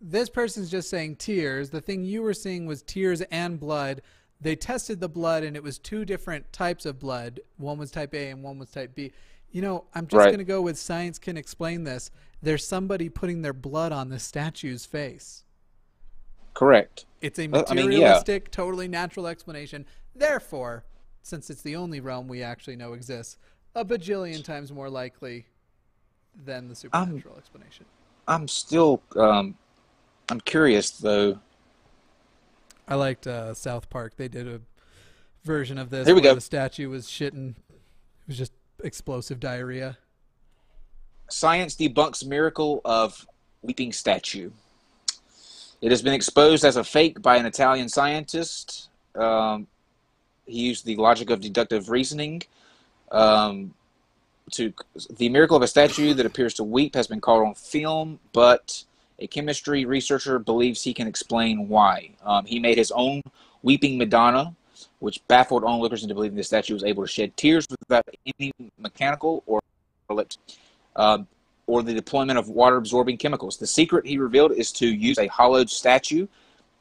this person's just saying tears. The thing you were seeing was tears and blood. They tested the blood and it was two different types of blood. One was type A and one was type B. You know, I'm just
Right.
going to go with science can explain this. There's somebody putting their blood on the statue's face.
Correct.
It's a
Uh, I mean, yeah.
materialistic, totally natural explanation. Therefore, since it's the only realm we actually know exists, a bajillion times more likely than the supernatural explanation.
I'm still. Um, I'm curious though.
I liked uh, South Park. They did a version of this
Here we
where
go.
the statue was shitting. It was just explosive diarrhea.
Science debunks miracle of weeping statue. It has been exposed as a fake by an Italian scientist. Um, he used the logic of deductive reasoning. Um, to the miracle of a statue that appears to weep has been caught on film, but a chemistry researcher believes he can explain why. Um, he made his own weeping Madonna, which baffled onlookers into believing the statue was able to shed tears without any mechanical or um, or the deployment of water absorbing chemicals. The secret he revealed is to use a hollowed statue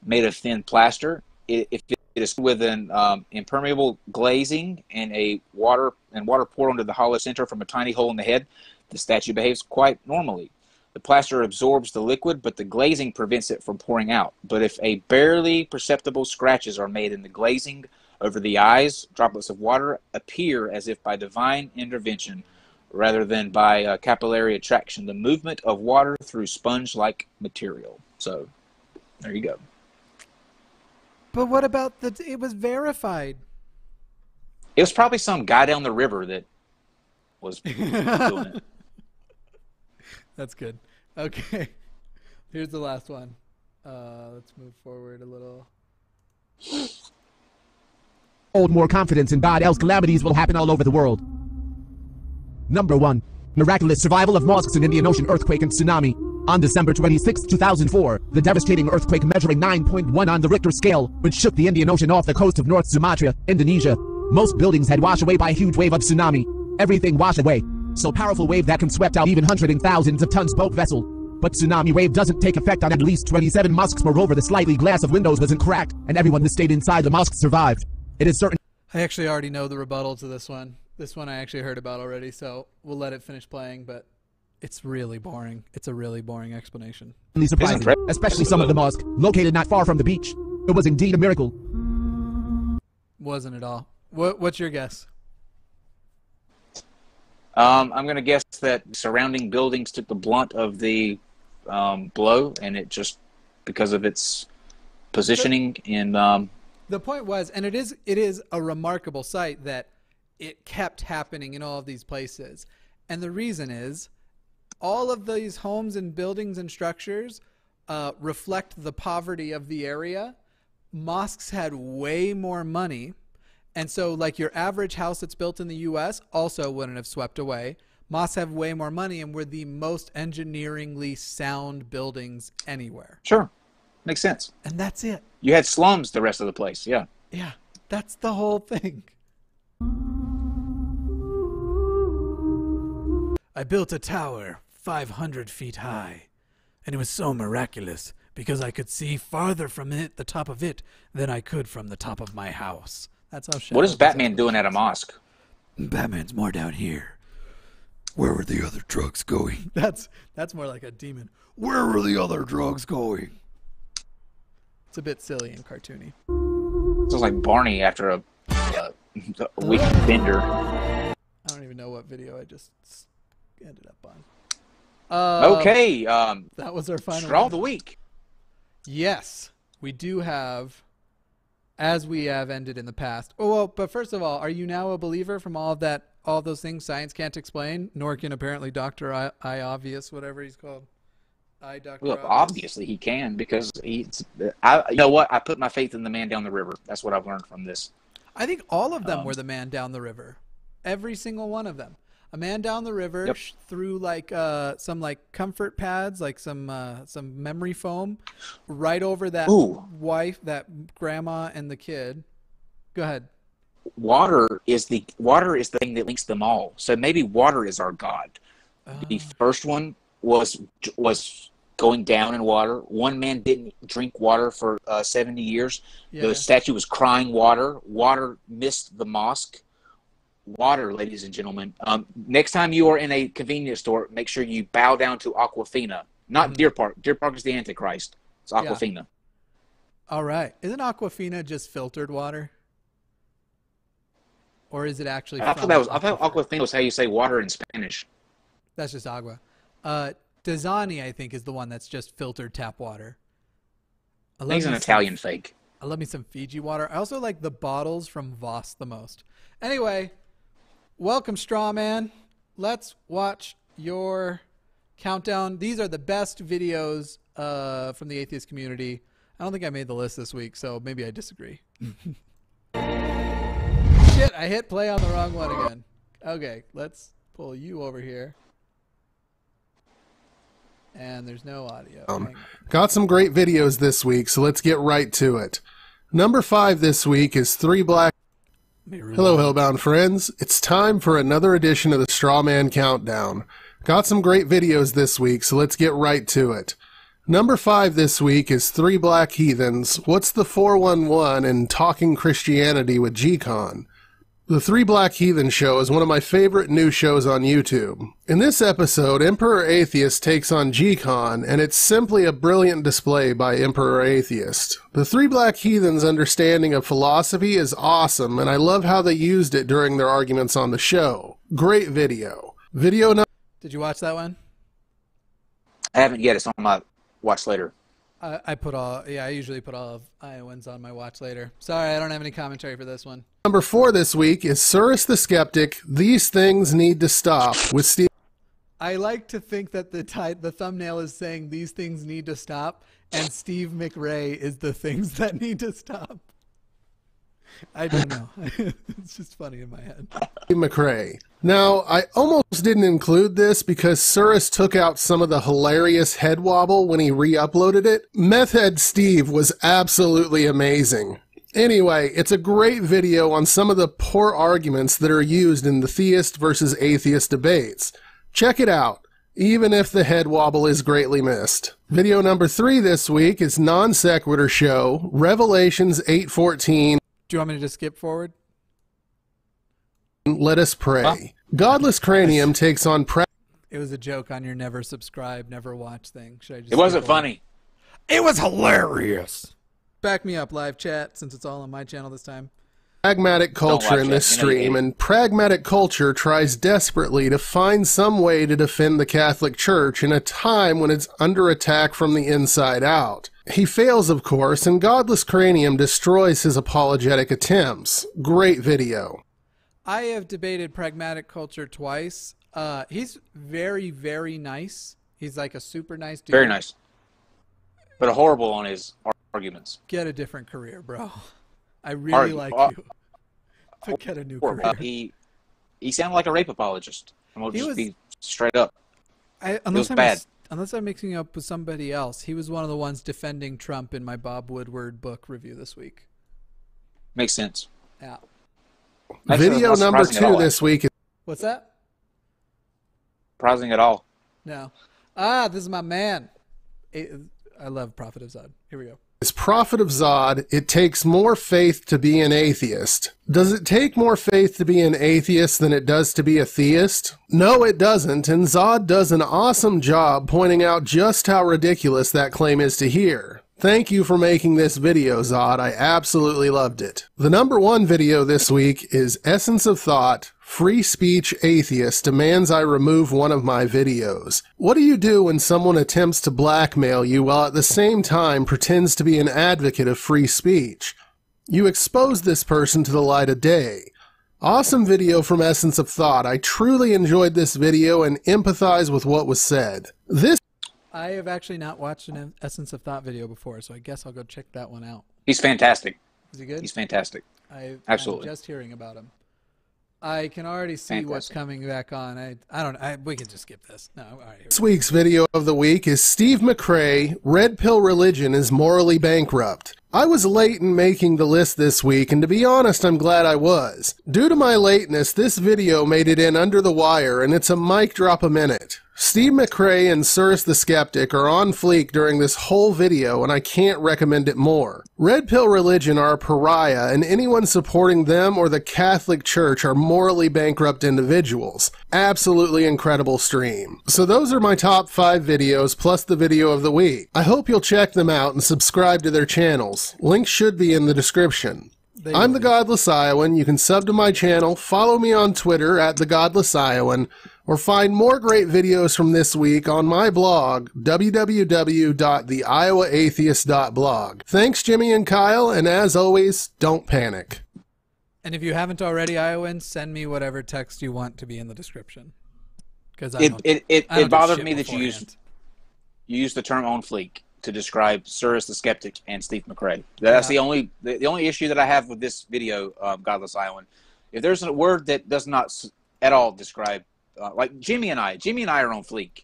made of thin plaster. If it is with an um, impermeable glazing and a water and water poured onto the hollow center from a tiny hole in the head, the statue behaves quite normally. The plaster absorbs the liquid, but the glazing prevents it from pouring out. But if a barely perceptible scratches are made in the glazing over the eyes, droplets of water appear as if by divine intervention rather than by uh, capillary attraction, the movement of water through sponge like material. So, there you go.
But what about the? It was verified.
It was probably some guy down the river that was doing it.
That's good. Okay, here's the last one. Uh, let's move forward a little.
Hold more confidence in God, else calamities will happen all over the world. Number 1. Miraculous survival of mosques in Indian Ocean earthquake and tsunami. On December 26, 2004, the devastating earthquake measuring 9.1 on the Richter scale, which shook the Indian Ocean off the coast of North Sumatra, Indonesia. Most buildings had washed away by a huge wave of tsunami. Everything washed away. So powerful wave that can swept out even hundreds and thousands of tons boat vessel. But tsunami wave doesn't take effect on at least 27 mosques. Moreover, the slightly glass of windows wasn't cracked, and everyone that stayed inside the mosque survived. It is certain.
I actually already know the rebuttal to this one. This one I actually heard about already, so we'll let it finish playing. But it's really boring. It's a really boring explanation.
Really surprising, especially some of the mosque located not far from the beach. It was indeed a miracle.
Wasn't it all? What What's your guess?
Um, I'm going to guess that surrounding buildings took the blunt of the um, blow, and it just because of its positioning in. Um,
The point was, and it is it is a remarkable sight that it kept happening in all of these places. And the reason is all of these homes and buildings and structures uh, reflect the poverty of the area. Mosques had way more money. And so, like your average house that's built in the US also wouldn't have swept away. Mosques have way more money and were the most engineeringly sound buildings anywhere.
sure, makes sense.
And that's it.
You had slums the rest of the place. Yeah.
Yeah, that's the whole thing. I built a tower 500 feet high, and it was so miraculous because I could see farther from it, the top of it, than I could from the top of my house. That's how.
What is Batman doing at a mosque?
Batman's more down here. Where were the other drugs going? That's that's more like a demon. Where were the other drugs going? It's a bit silly and cartoony.
Sounds like Barney after a, uh, a week bender.
I don't even know what video I just ended up on. Uh,
okay, um,
that was our final
straw of the week.
Yes, we do have, as we have ended in the past. Oh well, but first of all, are you now a believer from all of that, all of those things science can't explain? Nor can apparently Doctor I, I obvious, whatever he's called. I Doctor.
Well, obviously he can because he's. I, you know what? I put my faith in the man down the river. That's what I've learned from this.
I think all of them
Um,
were the man down the river. Every single one of them. A man down the river
Yep.
threw like uh, some like comfort pads, like some uh, some memory foam, right over that
Ooh.
wife, that grandma, and the kid. Go ahead.
Water is the water is the thing that links them all. So maybe water is our god. The first one was was going down in water. One man didn't drink water for uh, seventy years.
Yeah.
The statue was crying water. Water missed the mosque. Water, ladies and gentlemen. Um, next time you are in a convenience store, make sure you bow down to Aquafina, not Deer Park. Deer Park is the Antichrist. It's
Mm-hmm. Yeah.
Aquafina.
All right. Isn't Aquafina just filtered water? Or is it actually?
I thought that was. I thought Aquafina was how you say water in Spanish.
That's just agua. Uh, Dasani, I think, is the one that's just filtered tap water. I
I think it's an
some-
Italian fake.
I love me some Fiji water. I also like the bottles from Voss the most. Anyway, welcome, Strawman. Let's watch your countdown. These are the best videos uh, from the atheist community. I don't think I made the list this week, so maybe I disagree. Shit, I hit play on the wrong one again. Okay, let's pull you over here. And there's no audio.
Um, got some great videos this week, so let's get right to it. Number five this week is Three Black. Hello, Hellbound friends. It's time for another edition of the Strawman Countdown. Got some great videos this week, so let's get right to it. Number five this week is Three Black Heathens. What's the 411 and Talking Christianity with G-Con? The Three Black Heathen Show is one of my favorite new shows on YouTube. In this episode, Emperor Atheist takes on G-Con, and it's simply a brilliant display by Emperor Atheist. The Three Black Heathens' understanding of philosophy is awesome, and I love how they used it during their arguments on the show. Great video. Video number
Did you watch that one?
I haven't yet. It's on my watch later.
I, I put all yeah. I usually put all of Iowans on my watch later. Sorry, I don't have any commentary for this one.
Number four this week is Cyrus the Skeptic. These things need to stop with Steve.
I like to think that the ti- the thumbnail is saying these things need to stop, and Steve McRae is the things that need to stop. I don't know. it's just funny in my head.
McRae. Now, I almost didn't include this because Cyrus took out some of the hilarious head wobble when he re-uploaded it. Meth Head Steve was absolutely amazing. Anyway, it's a great video on some of the poor arguments that are used in the theist versus atheist debates. Check it out, even if the head wobble is greatly missed. Video number three this week is Non Sequitur Show, Revelations 814.
Do you want me to just skip forward?
Let us pray. Godless Cranium takes on pre-
It was a joke on your never subscribe, never watch thing. Should I just?
It wasn't
skip
funny.
It was hilarious. Back me up, live chat, since it's all on my channel this time.
Pragmatic culture
watch
in
it.
this
You know you
stream, and pragmatic culture tries desperately to find some way to defend the Catholic Church in a time when it's under attack from the inside out. He fails, of course, and Godless Cranium destroys his apologetic attempts. Great video.
I have debated pragmatic culture twice. Uh, he's very, very nice. He's like a super nice dude.
Very nice. But horrible on his arguments.
Get a different career, bro. I really
Argue-
like
uh,
you. But get a new
Horrible.
career.
He he sounded like a rape apologist. I'm gonna
He
just
was-
be straight up.
I,
was
unless I'm
bad.
mis- unless I'm mixing up with somebody else, he was one of the ones defending Trump in my Bob Woodward book review this week.
Makes sense.
Yeah.
Actually,
video
not
number two
all,
this week
What's that?
Surprising at all.
No. Ah, this is my man. I love Prophet of Zod. Here we go.
Is Prophet of Zod. It takes more faith to be an atheist. Does it take more faith to be an atheist than it does to be a theist? No, it doesn't, and Zod does an awesome job pointing out just how ridiculous that claim is to hear. Thank you for making this video, Zod. I absolutely loved it. The number one video this week is Essence of Thought Free Speech Atheist demands I remove one of my videos. What do you do when someone attempts to blackmail you while at the same time pretends to be an advocate of free speech? You expose this person to the light of day. Awesome video from Essence of Thought. I truly enjoyed this video and empathize with what was said. This
I have actually not watched an Essence of Thought video before, so I guess I'll go check that one out.
He's fantastic.
Is he good?
He's fantastic.
I,
Absolutely.
I'm just hearing about him. I can already see what's coming back on. I I don't. I, we can just skip this. No, all right.
This week's video of the week is Steve McRae, Red Pill Religion is Morally Bankrupt. I was late in making the list this week, and to be honest, I'm glad I was. Due to my lateness, this video made it in under the wire, and it's a mic drop a minute. Steve McRae and Cyrus the Skeptic are on fleek during this whole video, and I can't recommend it more. Red Pill Religion are a pariah, and anyone supporting them or the Catholic Church are morally bankrupt individuals. Absolutely incredible stream. So those are my top five videos, plus the video of the week. I hope you'll check them out and subscribe to their channels. Links should be in the description.
They
I'm the Godless Iowan. You can sub to my channel, follow me on Twitter at the Godless Iowan, or find more great videos from this week on my blog, www.theiowaAtheist.blog. Thanks, Jimmy and Kyle, and as always, don't panic.
And if you haven't already, Iowans, send me whatever text you want to be in the description. Because
It it it,
I don't
it
do
bothered me that you used you used the term on fleek to describe Cyrus the Skeptic and Steve McRae. That's
Yeah.
the only the, the only issue that I have with this video, um, Godless Iowan. If there's a word that does not at all describe, like Jimmy and I, Jimmy and I are on fleek.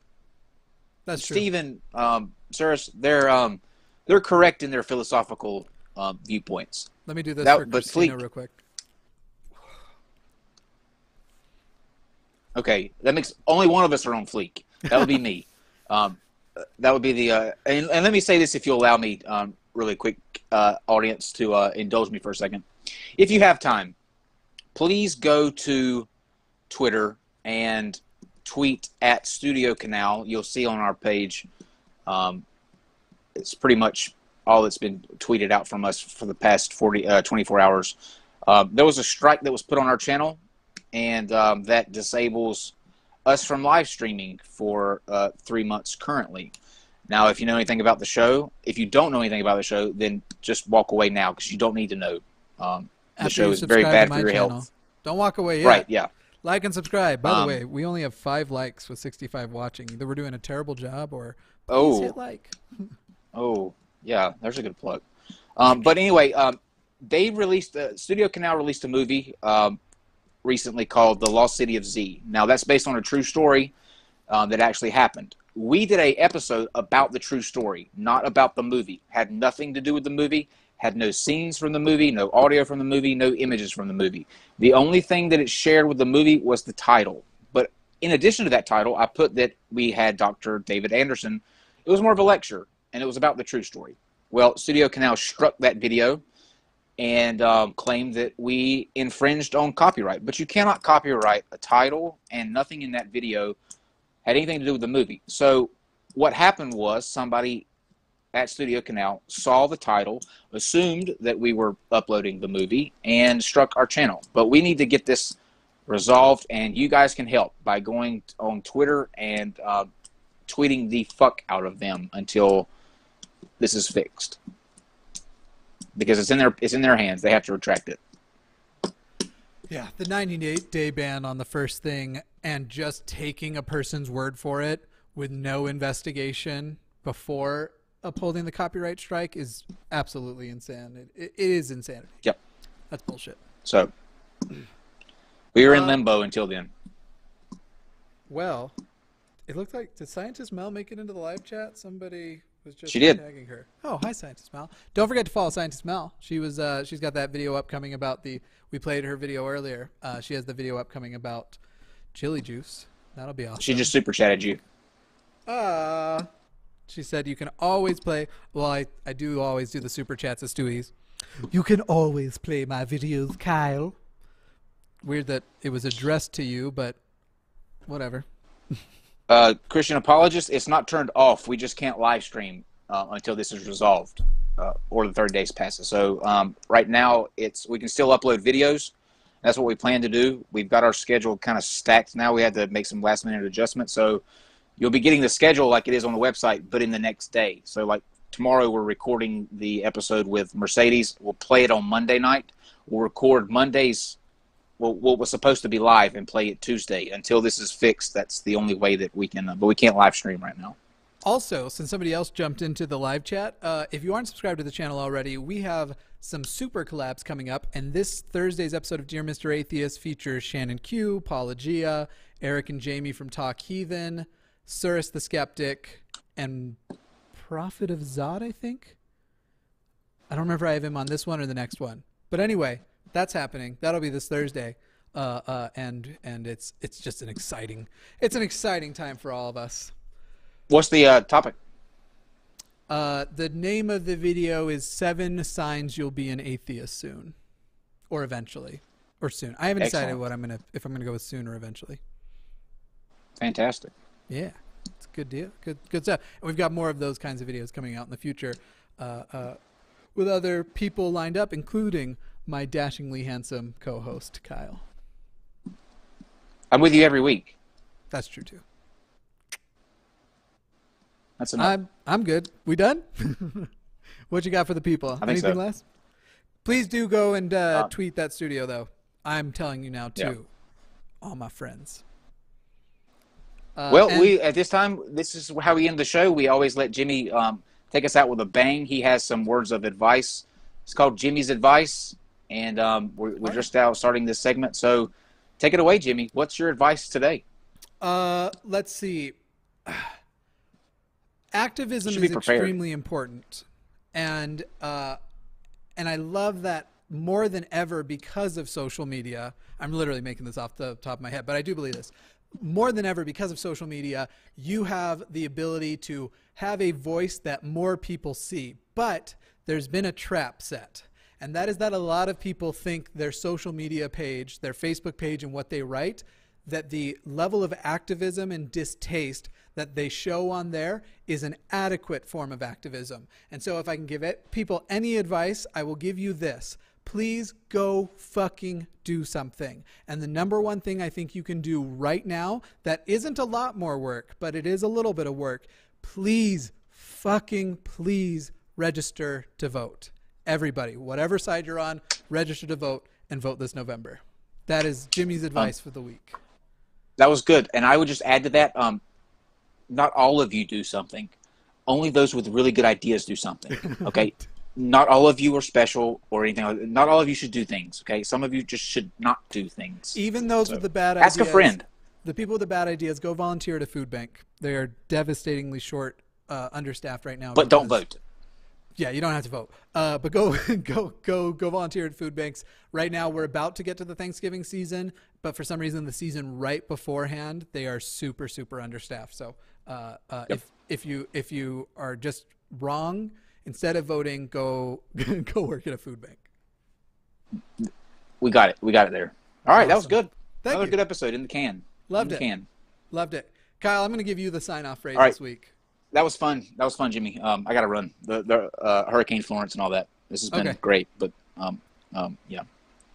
That's true.
Steve and um, Cyrus, they're um, they're correct in their philosophical um, viewpoints.
Let me do this
That-
for Christina
Fleek-
real quick.
Okay, that makes only one of us are on fleek. That would be me. Um, that would be the. Uh, and, and let me say this, if you'll allow me, um, really quick, uh, audience, to uh, indulge me for a second. If you have time, please go to Twitter and tweet at Studio Canal. You'll see on our page. Um, it's pretty much all that's been tweeted out from us for the past 40, uh, 24 hours. Um, there was a strike that was put on our channel, and um, that disables us from live streaming for uh, three months currently. Now, if you know anything about the show, if you don't know anything about the show, then just walk away now because you don't need to know. Um, the show is very bad for your
channel.
health.
Don't walk away yet.
Right, yeah.
Like and subscribe. By the
Um,
way, we only have five likes with 65 watching. Either we're doing a terrible job or
Oh.
hit like.
Oh, yeah, there's a good plug. Um, but anyway, um, they released uh, Studio Canal released a movie um, recently called The Lost City of Z. Now that's based on a true story um, that actually happened. We did a episode about the true story, not about the movie. Had nothing to do with the movie. Had no scenes from the movie, no audio from the movie, no images from the movie. The only thing that it shared with the movie was the title. But in addition to that title, I put that we had Dr. David Anderson. It was more of a lecture, and it was about the true story. Well, Studio Canal struck that video and um, claimed that we infringed on copyright. But you cannot copyright a title, and nothing in that video had anything to do with the movie. So what happened was somebody at Studio Canal saw the title, assumed that we were uploading the movie, and struck our channel. But we need to get this resolved, and you guys can help by going on Twitter and uh, tweeting the fuck out of them until this is fixed. Because it's in their it's in their hands. They have to retract it.
Yeah, the 98 day ban on the first thing and just taking a person's word for it with no investigation before upholding the copyright strike is absolutely insane. It, it is insanity.
Yep.
That's bullshit.
So we were in
Uh,
limbo until then.
Well, it looked like did scientist Mel make it into the live chat? Somebody was just
She did.
tagging her. Oh, hi scientist Mel. Don't forget to follow scientist Mel. She was uh, she's got that video upcoming about the we played her video earlier. Uh, she has the video upcoming about Jilly juice. That'll be awesome.
She just super chatted you.
Uh, she said you can always play. Well, I, I do always do the super chats as Stewie's. You can always play my videos, Kyle. Weird that it was addressed to you, but whatever.
Uh, Christian apologist, it's not turned off. We just can't live stream uh, until this is resolved uh, or the third days passes. So um, right now, it's we can still upload videos. That's what we plan to do. We've got our schedule kind of stacked now. We had to make some last minute adjustments. So you'll be getting the schedule like it is on the website, but in the next day. So like tomorrow, we're recording the episode with Mercedes. We'll play it on Monday night. We'll record Mondays well, what was supposed to be live and play it Tuesday until this is fixed. That's the only way that we can, uh, but we can't live stream right now.
Also, since somebody else jumped into the live chat, uh, if you aren't subscribed to the channel already, we have some super collabs coming up. And this Thursday's episode of Dear Mr. Atheist features Shannon Q, Paulogia, Eric and Jamie from Talk Heathen, Cyrus the Skeptic, and Prophet of Zod, I think. I don't remember if I have him on this one or the next one. But anyway, that's happening. That'll be this Thursday. Uh, uh, and and it's it's just an exciting it's an exciting time for all of us.
What's the uh, topic?
Uh, the name of the video is Seven Signs You'll Be an Atheist Soon. Or eventually. Or soon. I haven't decided what I'm gonna if I'm gonna go with soon or eventually.
Fantastic.
Yeah. It's a good deal. Good good stuff. And we've got more of those kinds of videos coming out in the future. Uh, uh, with other people lined up, including my dashingly handsome co host, Kyle.
I'm with you every week.
That's true too.
That's enough.
I'm I'm good. We done? what you got for the people?
I think
Anything
so.
less? Please do go and uh, tweet that studio though. I'm telling you now too.
Yeah.
All my friends. Uh,
well,
and-
we at this time, this is how we end the show. We always let Jimmy um, take us out with a bang. He has some words of advice. It's called Jimmy's Advice, and um, we're, we're just out starting this segment. So, take it away, Jimmy. What's your advice today?
Uh, let's see. Activism is
prepared.
extremely important, and uh, and I love that more than ever because of social media. I'm literally making this off the top of my head, but I do believe this. More than ever, because of social media, you have the ability to have a voice that more people see. But there's been a trap set. And that is that a lot of people think their social media page, their Facebook page, and what they write, that the level of activism and distaste that they show on there is an adequate form of activism. And so, if I can give it, people any advice, I will give you this. Please go fucking do something. And the number one thing I think you can do right now that isn't a lot more work, but it is a little bit of work, please fucking please register to vote. Everybody, whatever side you're on, register to vote and vote this November. That is Jimmy's advice for the week.
That was good, and I would just add to that. Um, not all of you do something. Only those with really good ideas do something. Okay. Not all of you are special or anything. Not all of you should do things. Okay. Some of you just should not do things.
Even those
So,
with the bad
ask
ideas.
a friend.
The people with the bad ideas go volunteer at a food bank. They are devastatingly short, uh, understaffed right now.
But don't vote.
Yeah, you don't have to vote. Uh, but go, go, go, go volunteer at food banks. Right now, we're about to get to the Thanksgiving season, but for some reason, the season right beforehand, they are super, super understaffed. So, uh, uh, if if you if you are just wrong, instead of voting, go go work at a food bank.
We got it. We got it there. All right. That was good.
Thank
Another
you.
good episode in the can.
Loved
in
it.
Can.
Loved it, Kyle. I'm going to give you the sign off phrase
right.
this week.
that was fun. That was fun, Jimmy. Um, I got to run the the uh, Hurricane Florence and all that. This has been
Okay.
great, but um, um, yeah.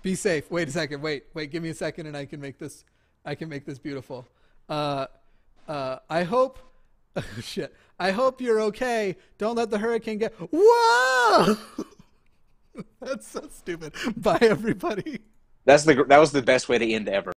Be safe. Wait a second. Wait, wait. Give me a second, and I can make this. I can make this beautiful. Uh, uh, I hope. Oh, shit. I hope you're okay. Don't let the hurricane get. Whoa! That's so stupid. Bye, everybody.
That's the that was the best way to end ever.